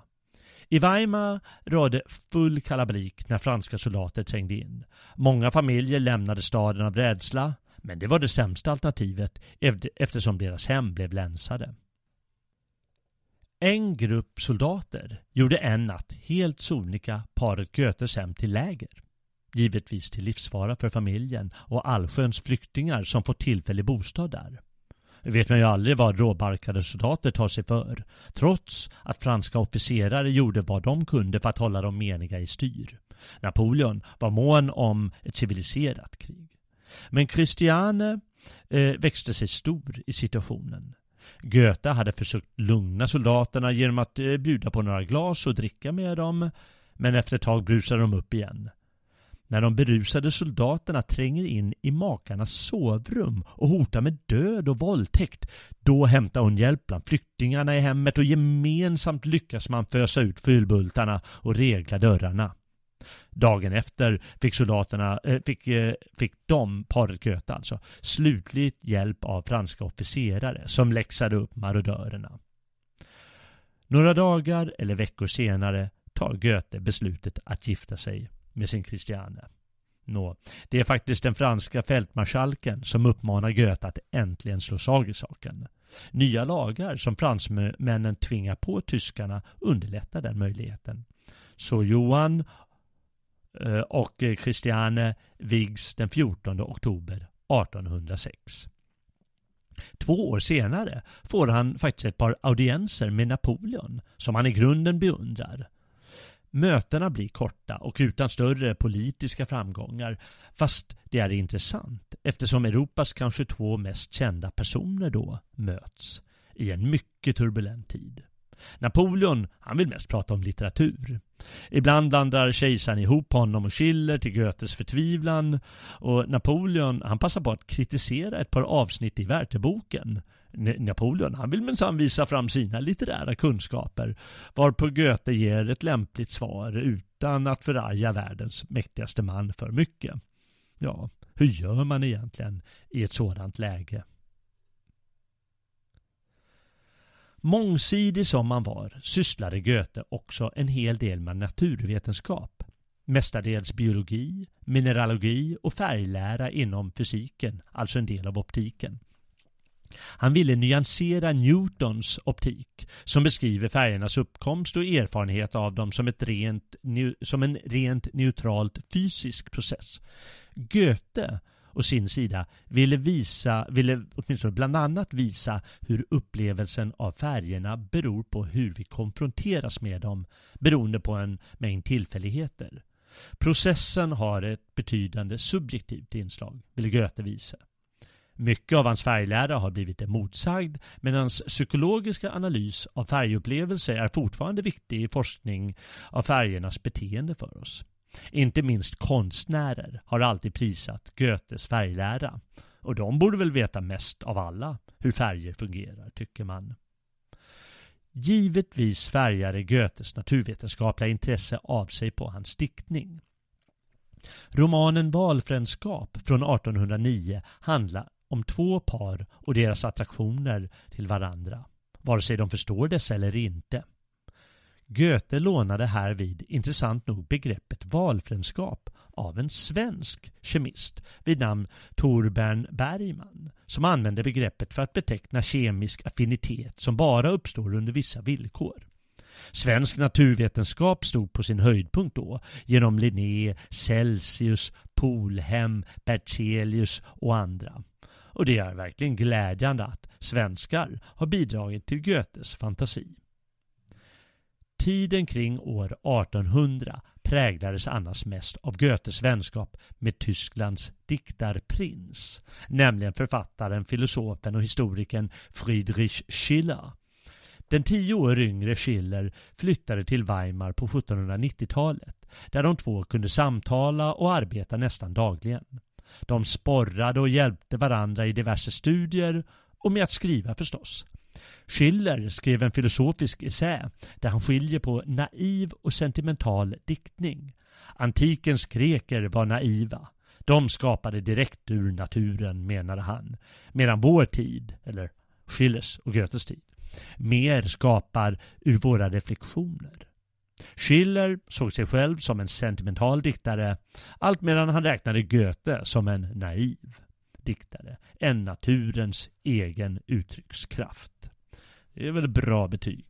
I Weimar rådde full kalabalik när franska soldater trängde in. Många familjer lämnade staden av rädsla, men det var det sämsta alternativet eftersom deras hem blev länsade. En grupp soldater gjorde en natt helt sonika paret Goethes hem till läger. Givetvis till livsfara för familjen och allsköns flyktingar som fått tillfällig bostad där. Det vet man ju aldrig vad råbarkade soldater tar sig för, trots att franska officerare gjorde vad de kunde för att hålla dem meniga i styr. Napoleon var mån om ett civiliserat krig. Men Christiane eh, växte sig stor i situationen. Goethe hade försökt lugna soldaterna genom att eh, bjuda på några glas och dricka med dem, men efter ett tag brusade de upp igen. När de berusade soldaterna tränger in i makarnas sovrum och hotar med död och våldtäkt, då hämtar hon hjälp bland flyktingarna i hemmet och gemensamt lyckas man fösa ut fylbultarna och regla dörrarna. Dagen efter fick soldaterna, äh, fick, äh, fick de, paret Goethe alltså, slutligt hjälp av franska officerare som läxade upp marodörerna. Några dagar eller veckor senare tar Goethe beslutet att gifta sig med sin Christiane. Nå, det är faktiskt den franska fältmarskalken som uppmanar Goethe att äntligen slå sag i saken. Nya lagar som fransmännen tvingar på tyskarna underlättar den möjligheten. Så Johan eh, och eh, Christiane vigs den 14 oktober 1806. Två år senare får han faktiskt ett par audienser med Napoleon som han i grunden beundrar. Mötena blir korta och utan större politiska framgångar fast det är intressant eftersom Europas kanske två mest kända personer då möts i en mycket turbulent tid. Napoleon, han vill mest prata om litteratur. Ibland blandar kejsaren ihop honom och Schiller till Goethes förtvivlan och Napoleon, han passar på att kritisera ett par avsnitt i Wertherboken. Napoleon, han vill minsann visa fram sina litterära kunskaper varpå Goethe ger ett lämpligt svar utan att förarga världens mäktigaste man för mycket. Ja, hur gör man egentligen i ett sådant läge? Mångsidig som man var sysslade Goethe också en hel del med naturvetenskap. Mestadels biologi, mineralogi och färglära inom fysiken, alltså en del av optiken. Han ville nyansera Newtons optik som beskriver färgernas uppkomst och erfarenhet av dem som, ett rent, som en rent neutralt fysisk process. Goethe å sin sida ville visa, ville åtminstone bland annat visa hur upplevelsen av färgerna beror på hur vi konfronteras med dem beroende på en mängd tillfälligheter. Processen har ett betydande subjektivt inslag, ville Goethe visa. Mycket av hans färglära har blivit emotsagd men hans psykologiska analys av färgupplevelser är fortfarande viktig i forskning av färgernas beteende för oss. Inte minst konstnärer har alltid prisat Goethes färglära. Och de borde väl veta mest av alla hur färger fungerar, tycker man. Givetvis färgade Goethes naturvetenskapliga intresse av sig på hans diktning. Romanen Valfrändskap från 1809 handlar om två par och deras attraktioner till varandra, vare sig de förstår dessa eller inte. Goethe lånade härvid intressant nog begreppet valfrändskap av en svensk kemist vid namn Torbern Bergman som använde begreppet för att beteckna kemisk affinitet som bara uppstår under vissa villkor. Svensk naturvetenskap stod på sin höjdpunkt då genom Linné, Celsius, Polhem, Berzelius och andra. Och det är verkligen glädjande att svenskar har bidragit till Goethes fantasi. Tiden kring år 1800 präglades annars mest av Goethes vänskap med Tysklands diktarprins, nämligen författaren, filosofen och historikern Friedrich Schiller. Den tio år yngre Schiller flyttade till Weimar på 1790-talet, där de två kunde samtala och arbeta nästan dagligen. De sporrade och hjälpte varandra i diverse studier och med att skriva förstås. Schiller skrev en filosofisk essä där han skiljer på naiv och sentimental diktning. Antikens greker var naiva. De skapade direkt ur naturen, menade han. Medan vår tid, eller Schillers och Goethes tid, mer skapar ur våra reflektioner. Schiller såg sig själv som en sentimental diktare, allt medan han räknade Goethe som en naiv diktare, en naturens egen uttryckskraft. Det är väl bra betyg.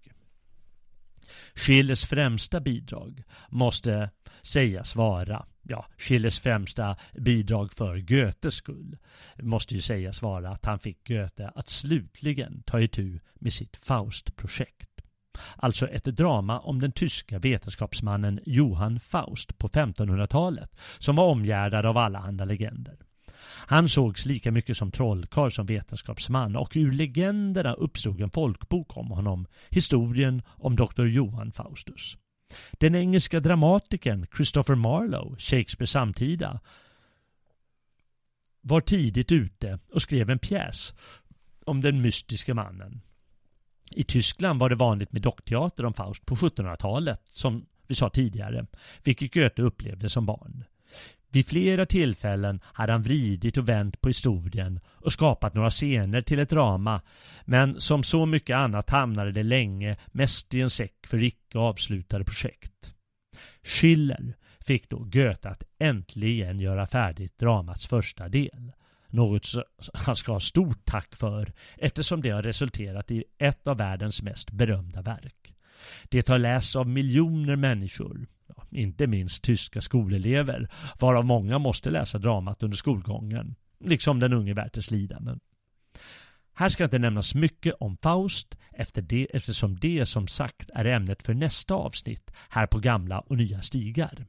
Schillers främsta bidrag måste sägas vara, ja, Schillers främsta bidrag för Goethes skull måste ju sägas vara att han fick Goethe att slutligen ta itu med sitt Faust-projekt. Alltså ett drama om den tyska vetenskapsmannen Johann Faust på 1500-talet som var omgärdad av allehanda legender. Han sågs lika mycket som trollkarl som vetenskapsman och ur legenderna uppstod en folkbok om honom, historien om Dr. Johan Faustus. Den engelska dramatikern Christopher Marlowe, Shakespeare samtida, var tidigt ute och skrev en pjäs om den mystiska mannen. I Tyskland var det vanligt med dockteater om Faust på 1700-talet, som vi sa tidigare, vilket Goethe upplevde som barn. Vid flera tillfällen hade han vridit och vänt på historien och skapat några scener till ett drama, men som så mycket annat hamnade det länge mest i en säck för icke avslutade projekt. Schiller fick då Goethe att äntligen göra färdigt dramats första del. Något han ska ha stort tack för eftersom det har resulterat i ett av världens mest berömda verk. Det har lästs av miljoner människor inte minst tyska skolelever, varav många måste läsa dramat under skolgången, liksom den unge Werthers lidanden. Här ska inte nämnas mycket om Faust efter det, eftersom det som sagt är ämnet för nästa avsnitt här på gamla och nya stigar.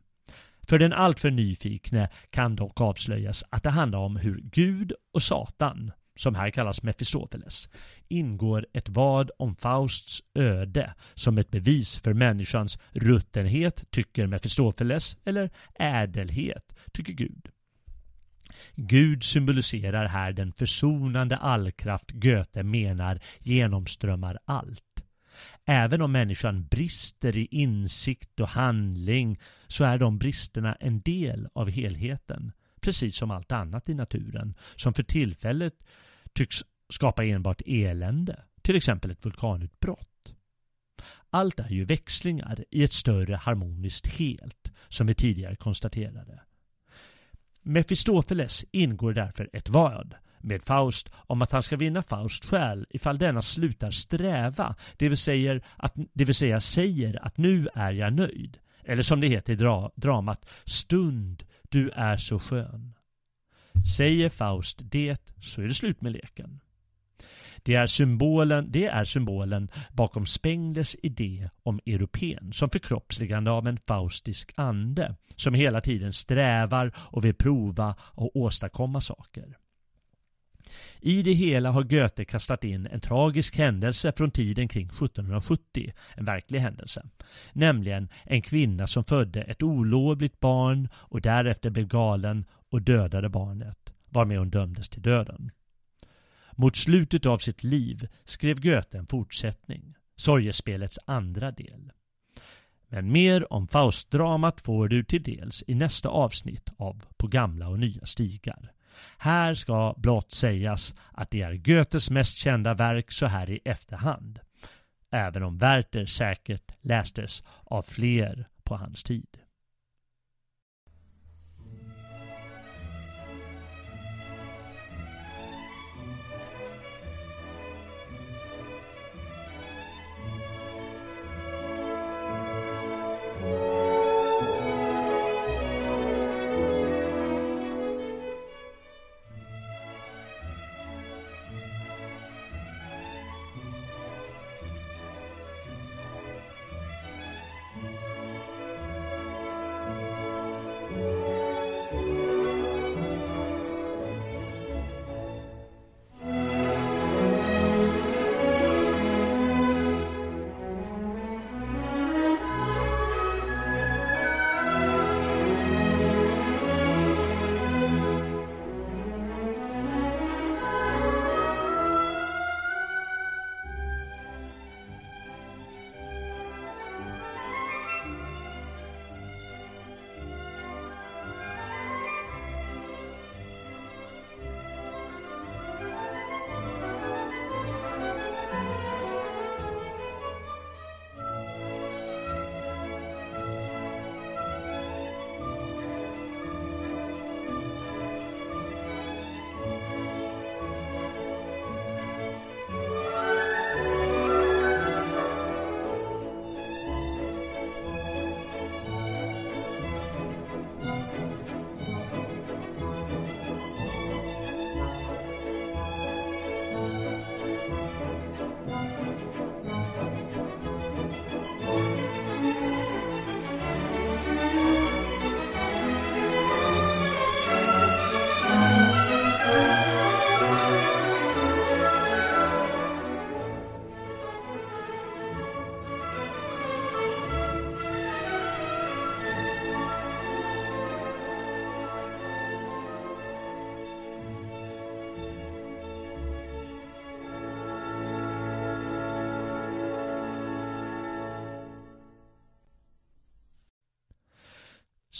För den alltför nyfikne kan dock avslöjas att det handlar om hur Gud och Satan som här kallas Mefistofeles, ingår ett vad om Fausts öde som ett bevis för människans ruttenhet, tycker Mefistofeles, eller ädelhet, tycker Gud. Gud symboliserar här den försonande allkraft Goethe menar genomströmmar allt. Även om människan brister i insikt och handling så är de bristerna en del av helheten, precis som allt annat i naturen, som för tillfället tycks skapa enbart elände, till exempel ett vulkanutbrott. Allt är ju växlingar i ett större harmoniskt helt, som vi tidigare konstaterade. Mefistofeles ingår därför ett vad med Faust om att han ska vinna Fausts själ ifall denna slutar sträva, det vill, säga att, det vill säga säger att nu är jag nöjd. Eller som det heter i dra dramat, stund, du är så skön. Säger Faust det, så är det slut med leken. Det är symbolen, det är symbolen bakom Spenglers idé om europén som förkroppsligande av en faustisk ande som hela tiden strävar och vill prova och åstadkomma saker. I det hela har Goethe kastat in en tragisk händelse från tiden kring 1770, en verklig händelse. Nämligen en kvinna som födde ett olovligt barn och därefter blev galen och dödade barnet, varmed hon dömdes till döden. Mot slutet av sitt liv skrev Goethe en fortsättning, Sorgespelets andra del. Men mer om Faustdramat får du till dels i nästa avsnitt av På gamla och nya stigar. Här ska blott sägas att det är Goethes mest kända verk så här i efterhand. Även om Werther säkert lästes av fler på hans tid.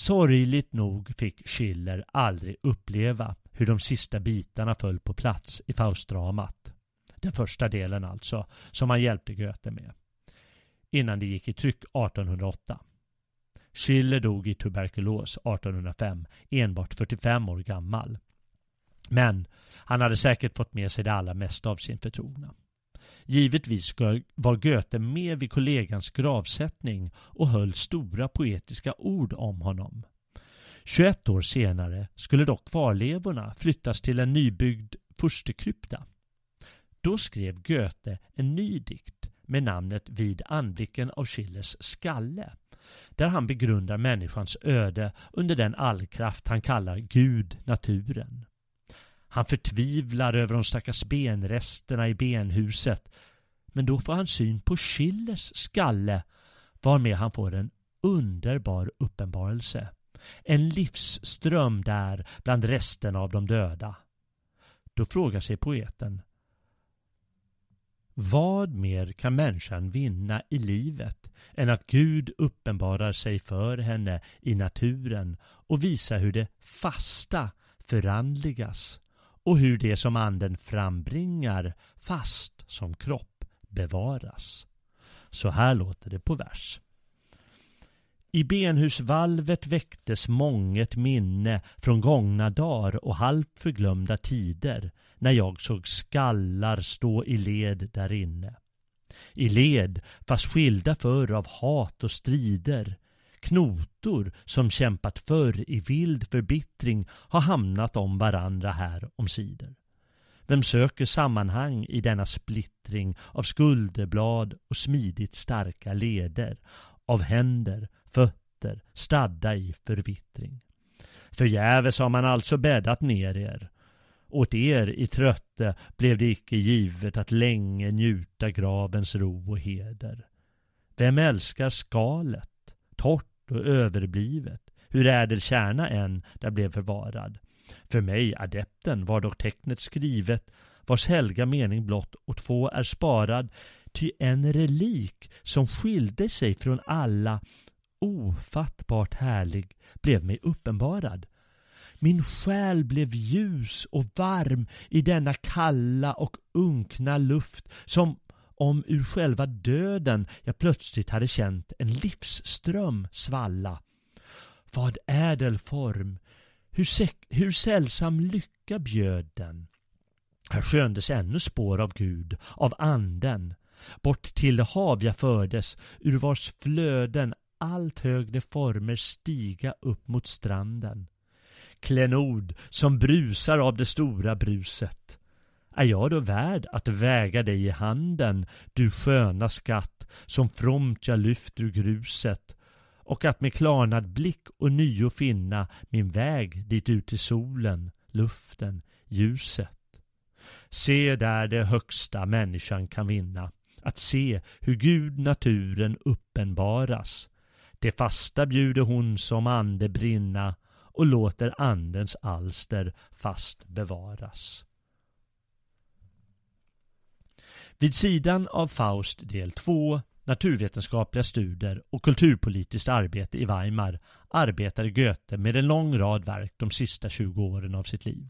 Sorgligt nog fick Schiller aldrig uppleva hur de sista bitarna föll på plats i Faustdramat. Den första delen alltså, som han hjälpte Goethe med. Innan det gick i tryck 1808. Schiller dog i tuberkulos 1805, enbart 45 år gammal. Men han hade säkert fått med sig det allra mesta av sin förtrogna. Givetvis var Goethe med vid kollegans gravsättning och höll stora poetiska ord om honom. 21 år senare skulle dock kvarlevorna flyttas till en nybyggd furstekrypta. Då skrev Goethe en ny dikt med namnet Vid anblicken av Schillers skalle där han begrundar människans öde under den allkraft han kallar Gud, naturen. Han förtvivlar över de stackars benresterna i benhuset. Men då får han syn på Schillers skalle varmed han får en underbar uppenbarelse. En livsström där bland resterna av de döda. Då frågar sig poeten vad mer kan människan vinna i livet än att Gud uppenbarar sig för henne i naturen och visar hur det fasta förandligas och hur det som anden frambringar fast som kropp bevaras. Så här låter det på vers. I benhusvalvet väcktes månget minne från gångna dagar och halvt förglömda tider när jag såg skallar stå i led därinne. I led, fast skilda förr av hat och strider, Knotor som kämpat förr i vild förbittring har hamnat om varandra här omsider. Vem söker sammanhang i denna splittring av skulderblad och smidigt starka leder, av händer, fötter, stadda i förvittring. Förgäves har man alltså bäddat ner er. Åt er i trötte blev det icke givet att länge njuta gravens ro och heder. Vem älskar skalet, torrt och överblivet, hur ädel kärna än där blev förvarad. För mig, adepten, var dock tecknet skrivet, vars helga mening blott åt två är sparad, ty en relik som skilde sig från alla, ofattbart härlig, blev mig uppenbarad. Min själ blev ljus och varm i denna kalla och unkna luft som om ur själva döden jag plötsligt hade känt en livsström svalla. Vad ädel form! Hur, hur sällsam lycka bjöd den! Här sköndes ännu spår av Gud, av anden. Bort till det hav jag fördes, ur vars flöden allt högre former stiga upp mot stranden. Klenod som brusar av det stora bruset. Är jag då värd att väga dig i handen, du sköna skatt, som fromt jag lyft ur gruset, och att med klarnad blick och nio finna min väg dit ut till solen, luften, ljuset. Se där det högsta människan kan vinna, att se hur Gud naturen uppenbaras. Det fasta bjuder hon som ande brinna och låter andens alster fast bevaras. Vid sidan av Faust del 2, naturvetenskapliga studier och kulturpolitiskt arbete i Weimar arbetade Goethe med en lång rad verk de sista 20 åren av sitt liv.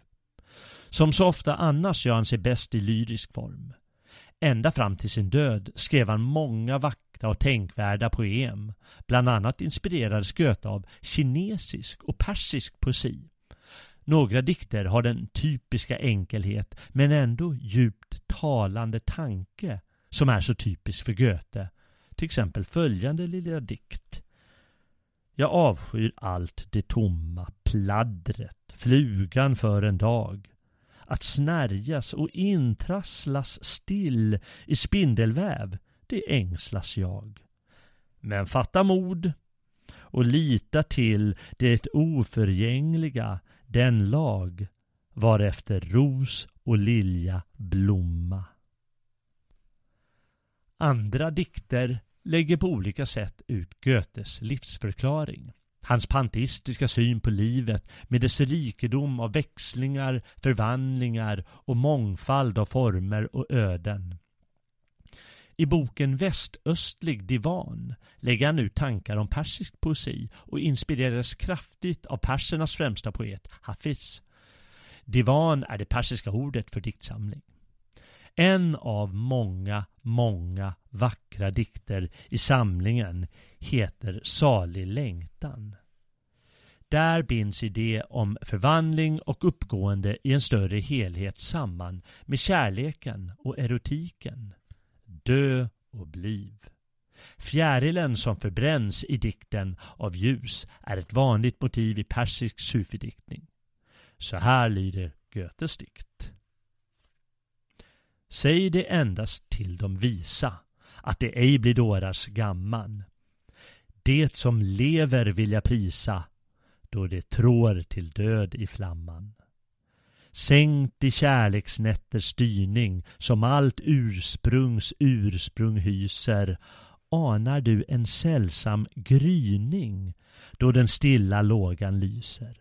Som så ofta annars gör han sig bäst i lyrisk form. Ända fram till sin död skrev han många vackra och tänkvärda poem. Bland annat inspirerades Goethe av kinesisk och persisk poesi. Några dikter har den typiska enkelhet men ändå djupt talande tanke som är så typisk för Goethe. Till exempel följande lilla dikt. Jag avskyr allt det tomma, pladdret, flugan för en dag. Att snärjas och intrasslas still i spindelväv, det ängslas jag. Men fatta mod och lita till det oförgängliga, den lag varefter ros och lilja blomma. Andra dikter lägger på olika sätt ut Goethes livsförklaring. Hans panteistiska syn på livet med dess rikedom av växlingar, förvandlingar och mångfald av former och öden. I boken Västöstlig divan lägger han ut tankar om persisk poesi och inspireras kraftigt av persernas främsta poet Hafiz. Divan är det persiska ordet för diktsamling. En av många, många vackra dikter i samlingen heter Salig längtan. Där binds idé om förvandling och uppgående i en större helhet samman med kärleken och erotiken. Dö och bliv. Fjärilen som förbränns i dikten av ljus är ett vanligt motiv i persisk sufidiktning. Så här lyder Goethes dikt. Säg det endast till de visa, att det ej blir dårars gamman. Det som lever vill jag prisa, då det trår till död i flamman. Sänkt i kärleksnätters styrning som allt ursprungs ursprung hyser anar du en sällsam gryning då den stilla lågan lyser.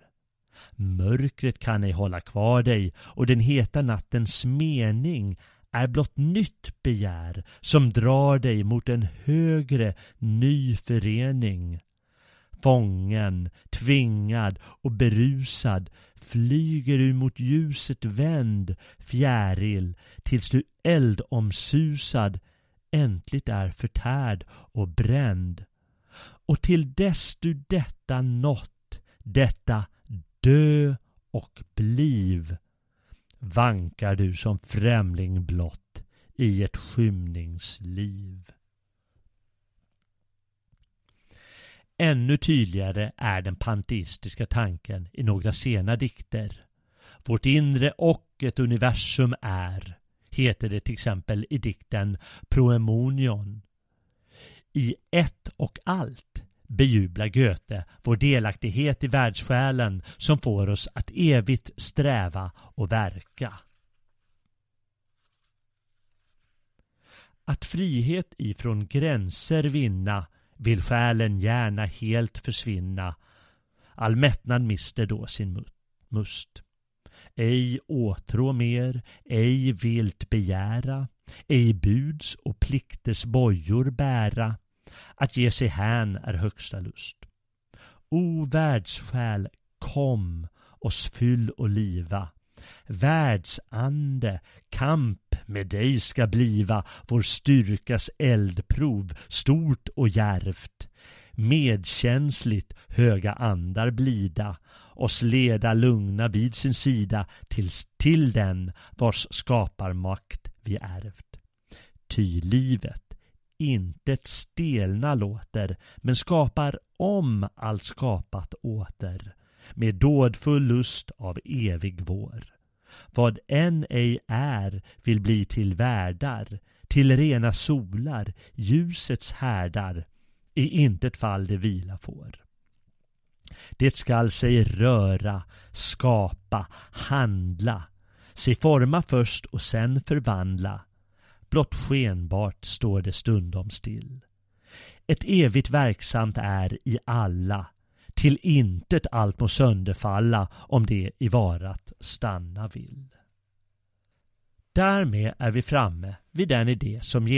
Mörkret kan ej hålla kvar dig och den heta nattens mening är blott nytt begär som drar dig mot en högre ny förening. Fången, tvingad och berusad flyger du mot ljuset vänd, fjäril, tills du eldomsusad äntligt är förtärd och bränd. Och till dess du detta nått, detta dö och bliv, vankar du som främling blott i ett skymningsliv. Ännu tydligare är den panteistiska tanken i några sena dikter. Vårt inre och ett universum är, heter det till exempel i dikten Proemonion. I ett och allt bejublar Goethe vår delaktighet i världssjälen som får oss att evigt sträva och verka. Att frihet ifrån gränser vinna vill själen gärna helt försvinna. All mättnad mister då sin must. Ej åtrå mer, ej vilt begära, ej buds och plikters bojor bära. Att ge sig hän är högsta lust. O världssjäl, kom, oss fyll och liva. Världsande, kamp med dig ska bliva vår styrkas eldprov, stort och järvt. Medkänsligt höga andar blida, oss leda lugna vid sin sida tills till den vars skaparmakt vi ärvt. Ty livet intet stelna låter, men skapar om allt skapat åter, med dådfull lust av evig vår. Vad än ej är vill bli till värdar, till rena solar, ljusets härdar, i intet fall det vila får. Det skall sig röra, skapa, handla, sig forma först och sen förvandla. Blott skenbart står det stundom still. Ett evigt verksamt är i alla, till intet allt må sönderfalla om det i varat stanna vill. Därmed är vi framme vid den idé som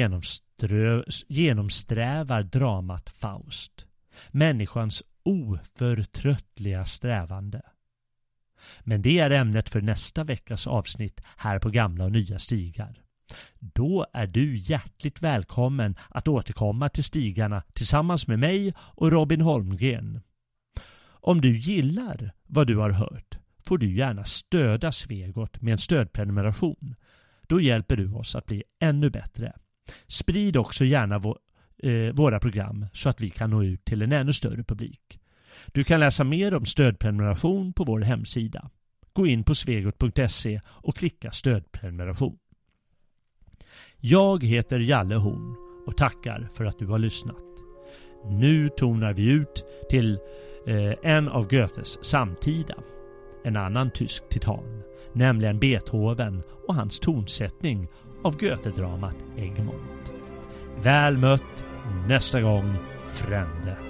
genomsträvar dramat Faust. Människans oförtröttliga strävande. Men det är ämnet för nästa veckas avsnitt här på Gamla och Nya Stigar. Då är du hjärtligt välkommen att återkomma till stigarna tillsammans med mig och Robin Holmgren. Om du gillar vad du har hört får du gärna stödja Svegot med en stödprenumeration. Då hjälper du oss att bli ännu bättre. Sprid också gärna vår, eh, våra program så att vi kan nå ut till en ännu större publik. Du kan läsa mer om stödprenumeration på vår hemsida. Gå in på svegot.se och klicka stödprenumeration. Jag heter Jalle Horn och tackar för att du har lyssnat. Nu tonar vi ut till Eh, en av Goethes samtida, en annan tysk titan, nämligen Beethoven och hans tonsättning av Goethe-dramat Egmont. Väl mött nästa gång, Frände.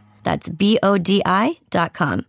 That's B O D I dot com.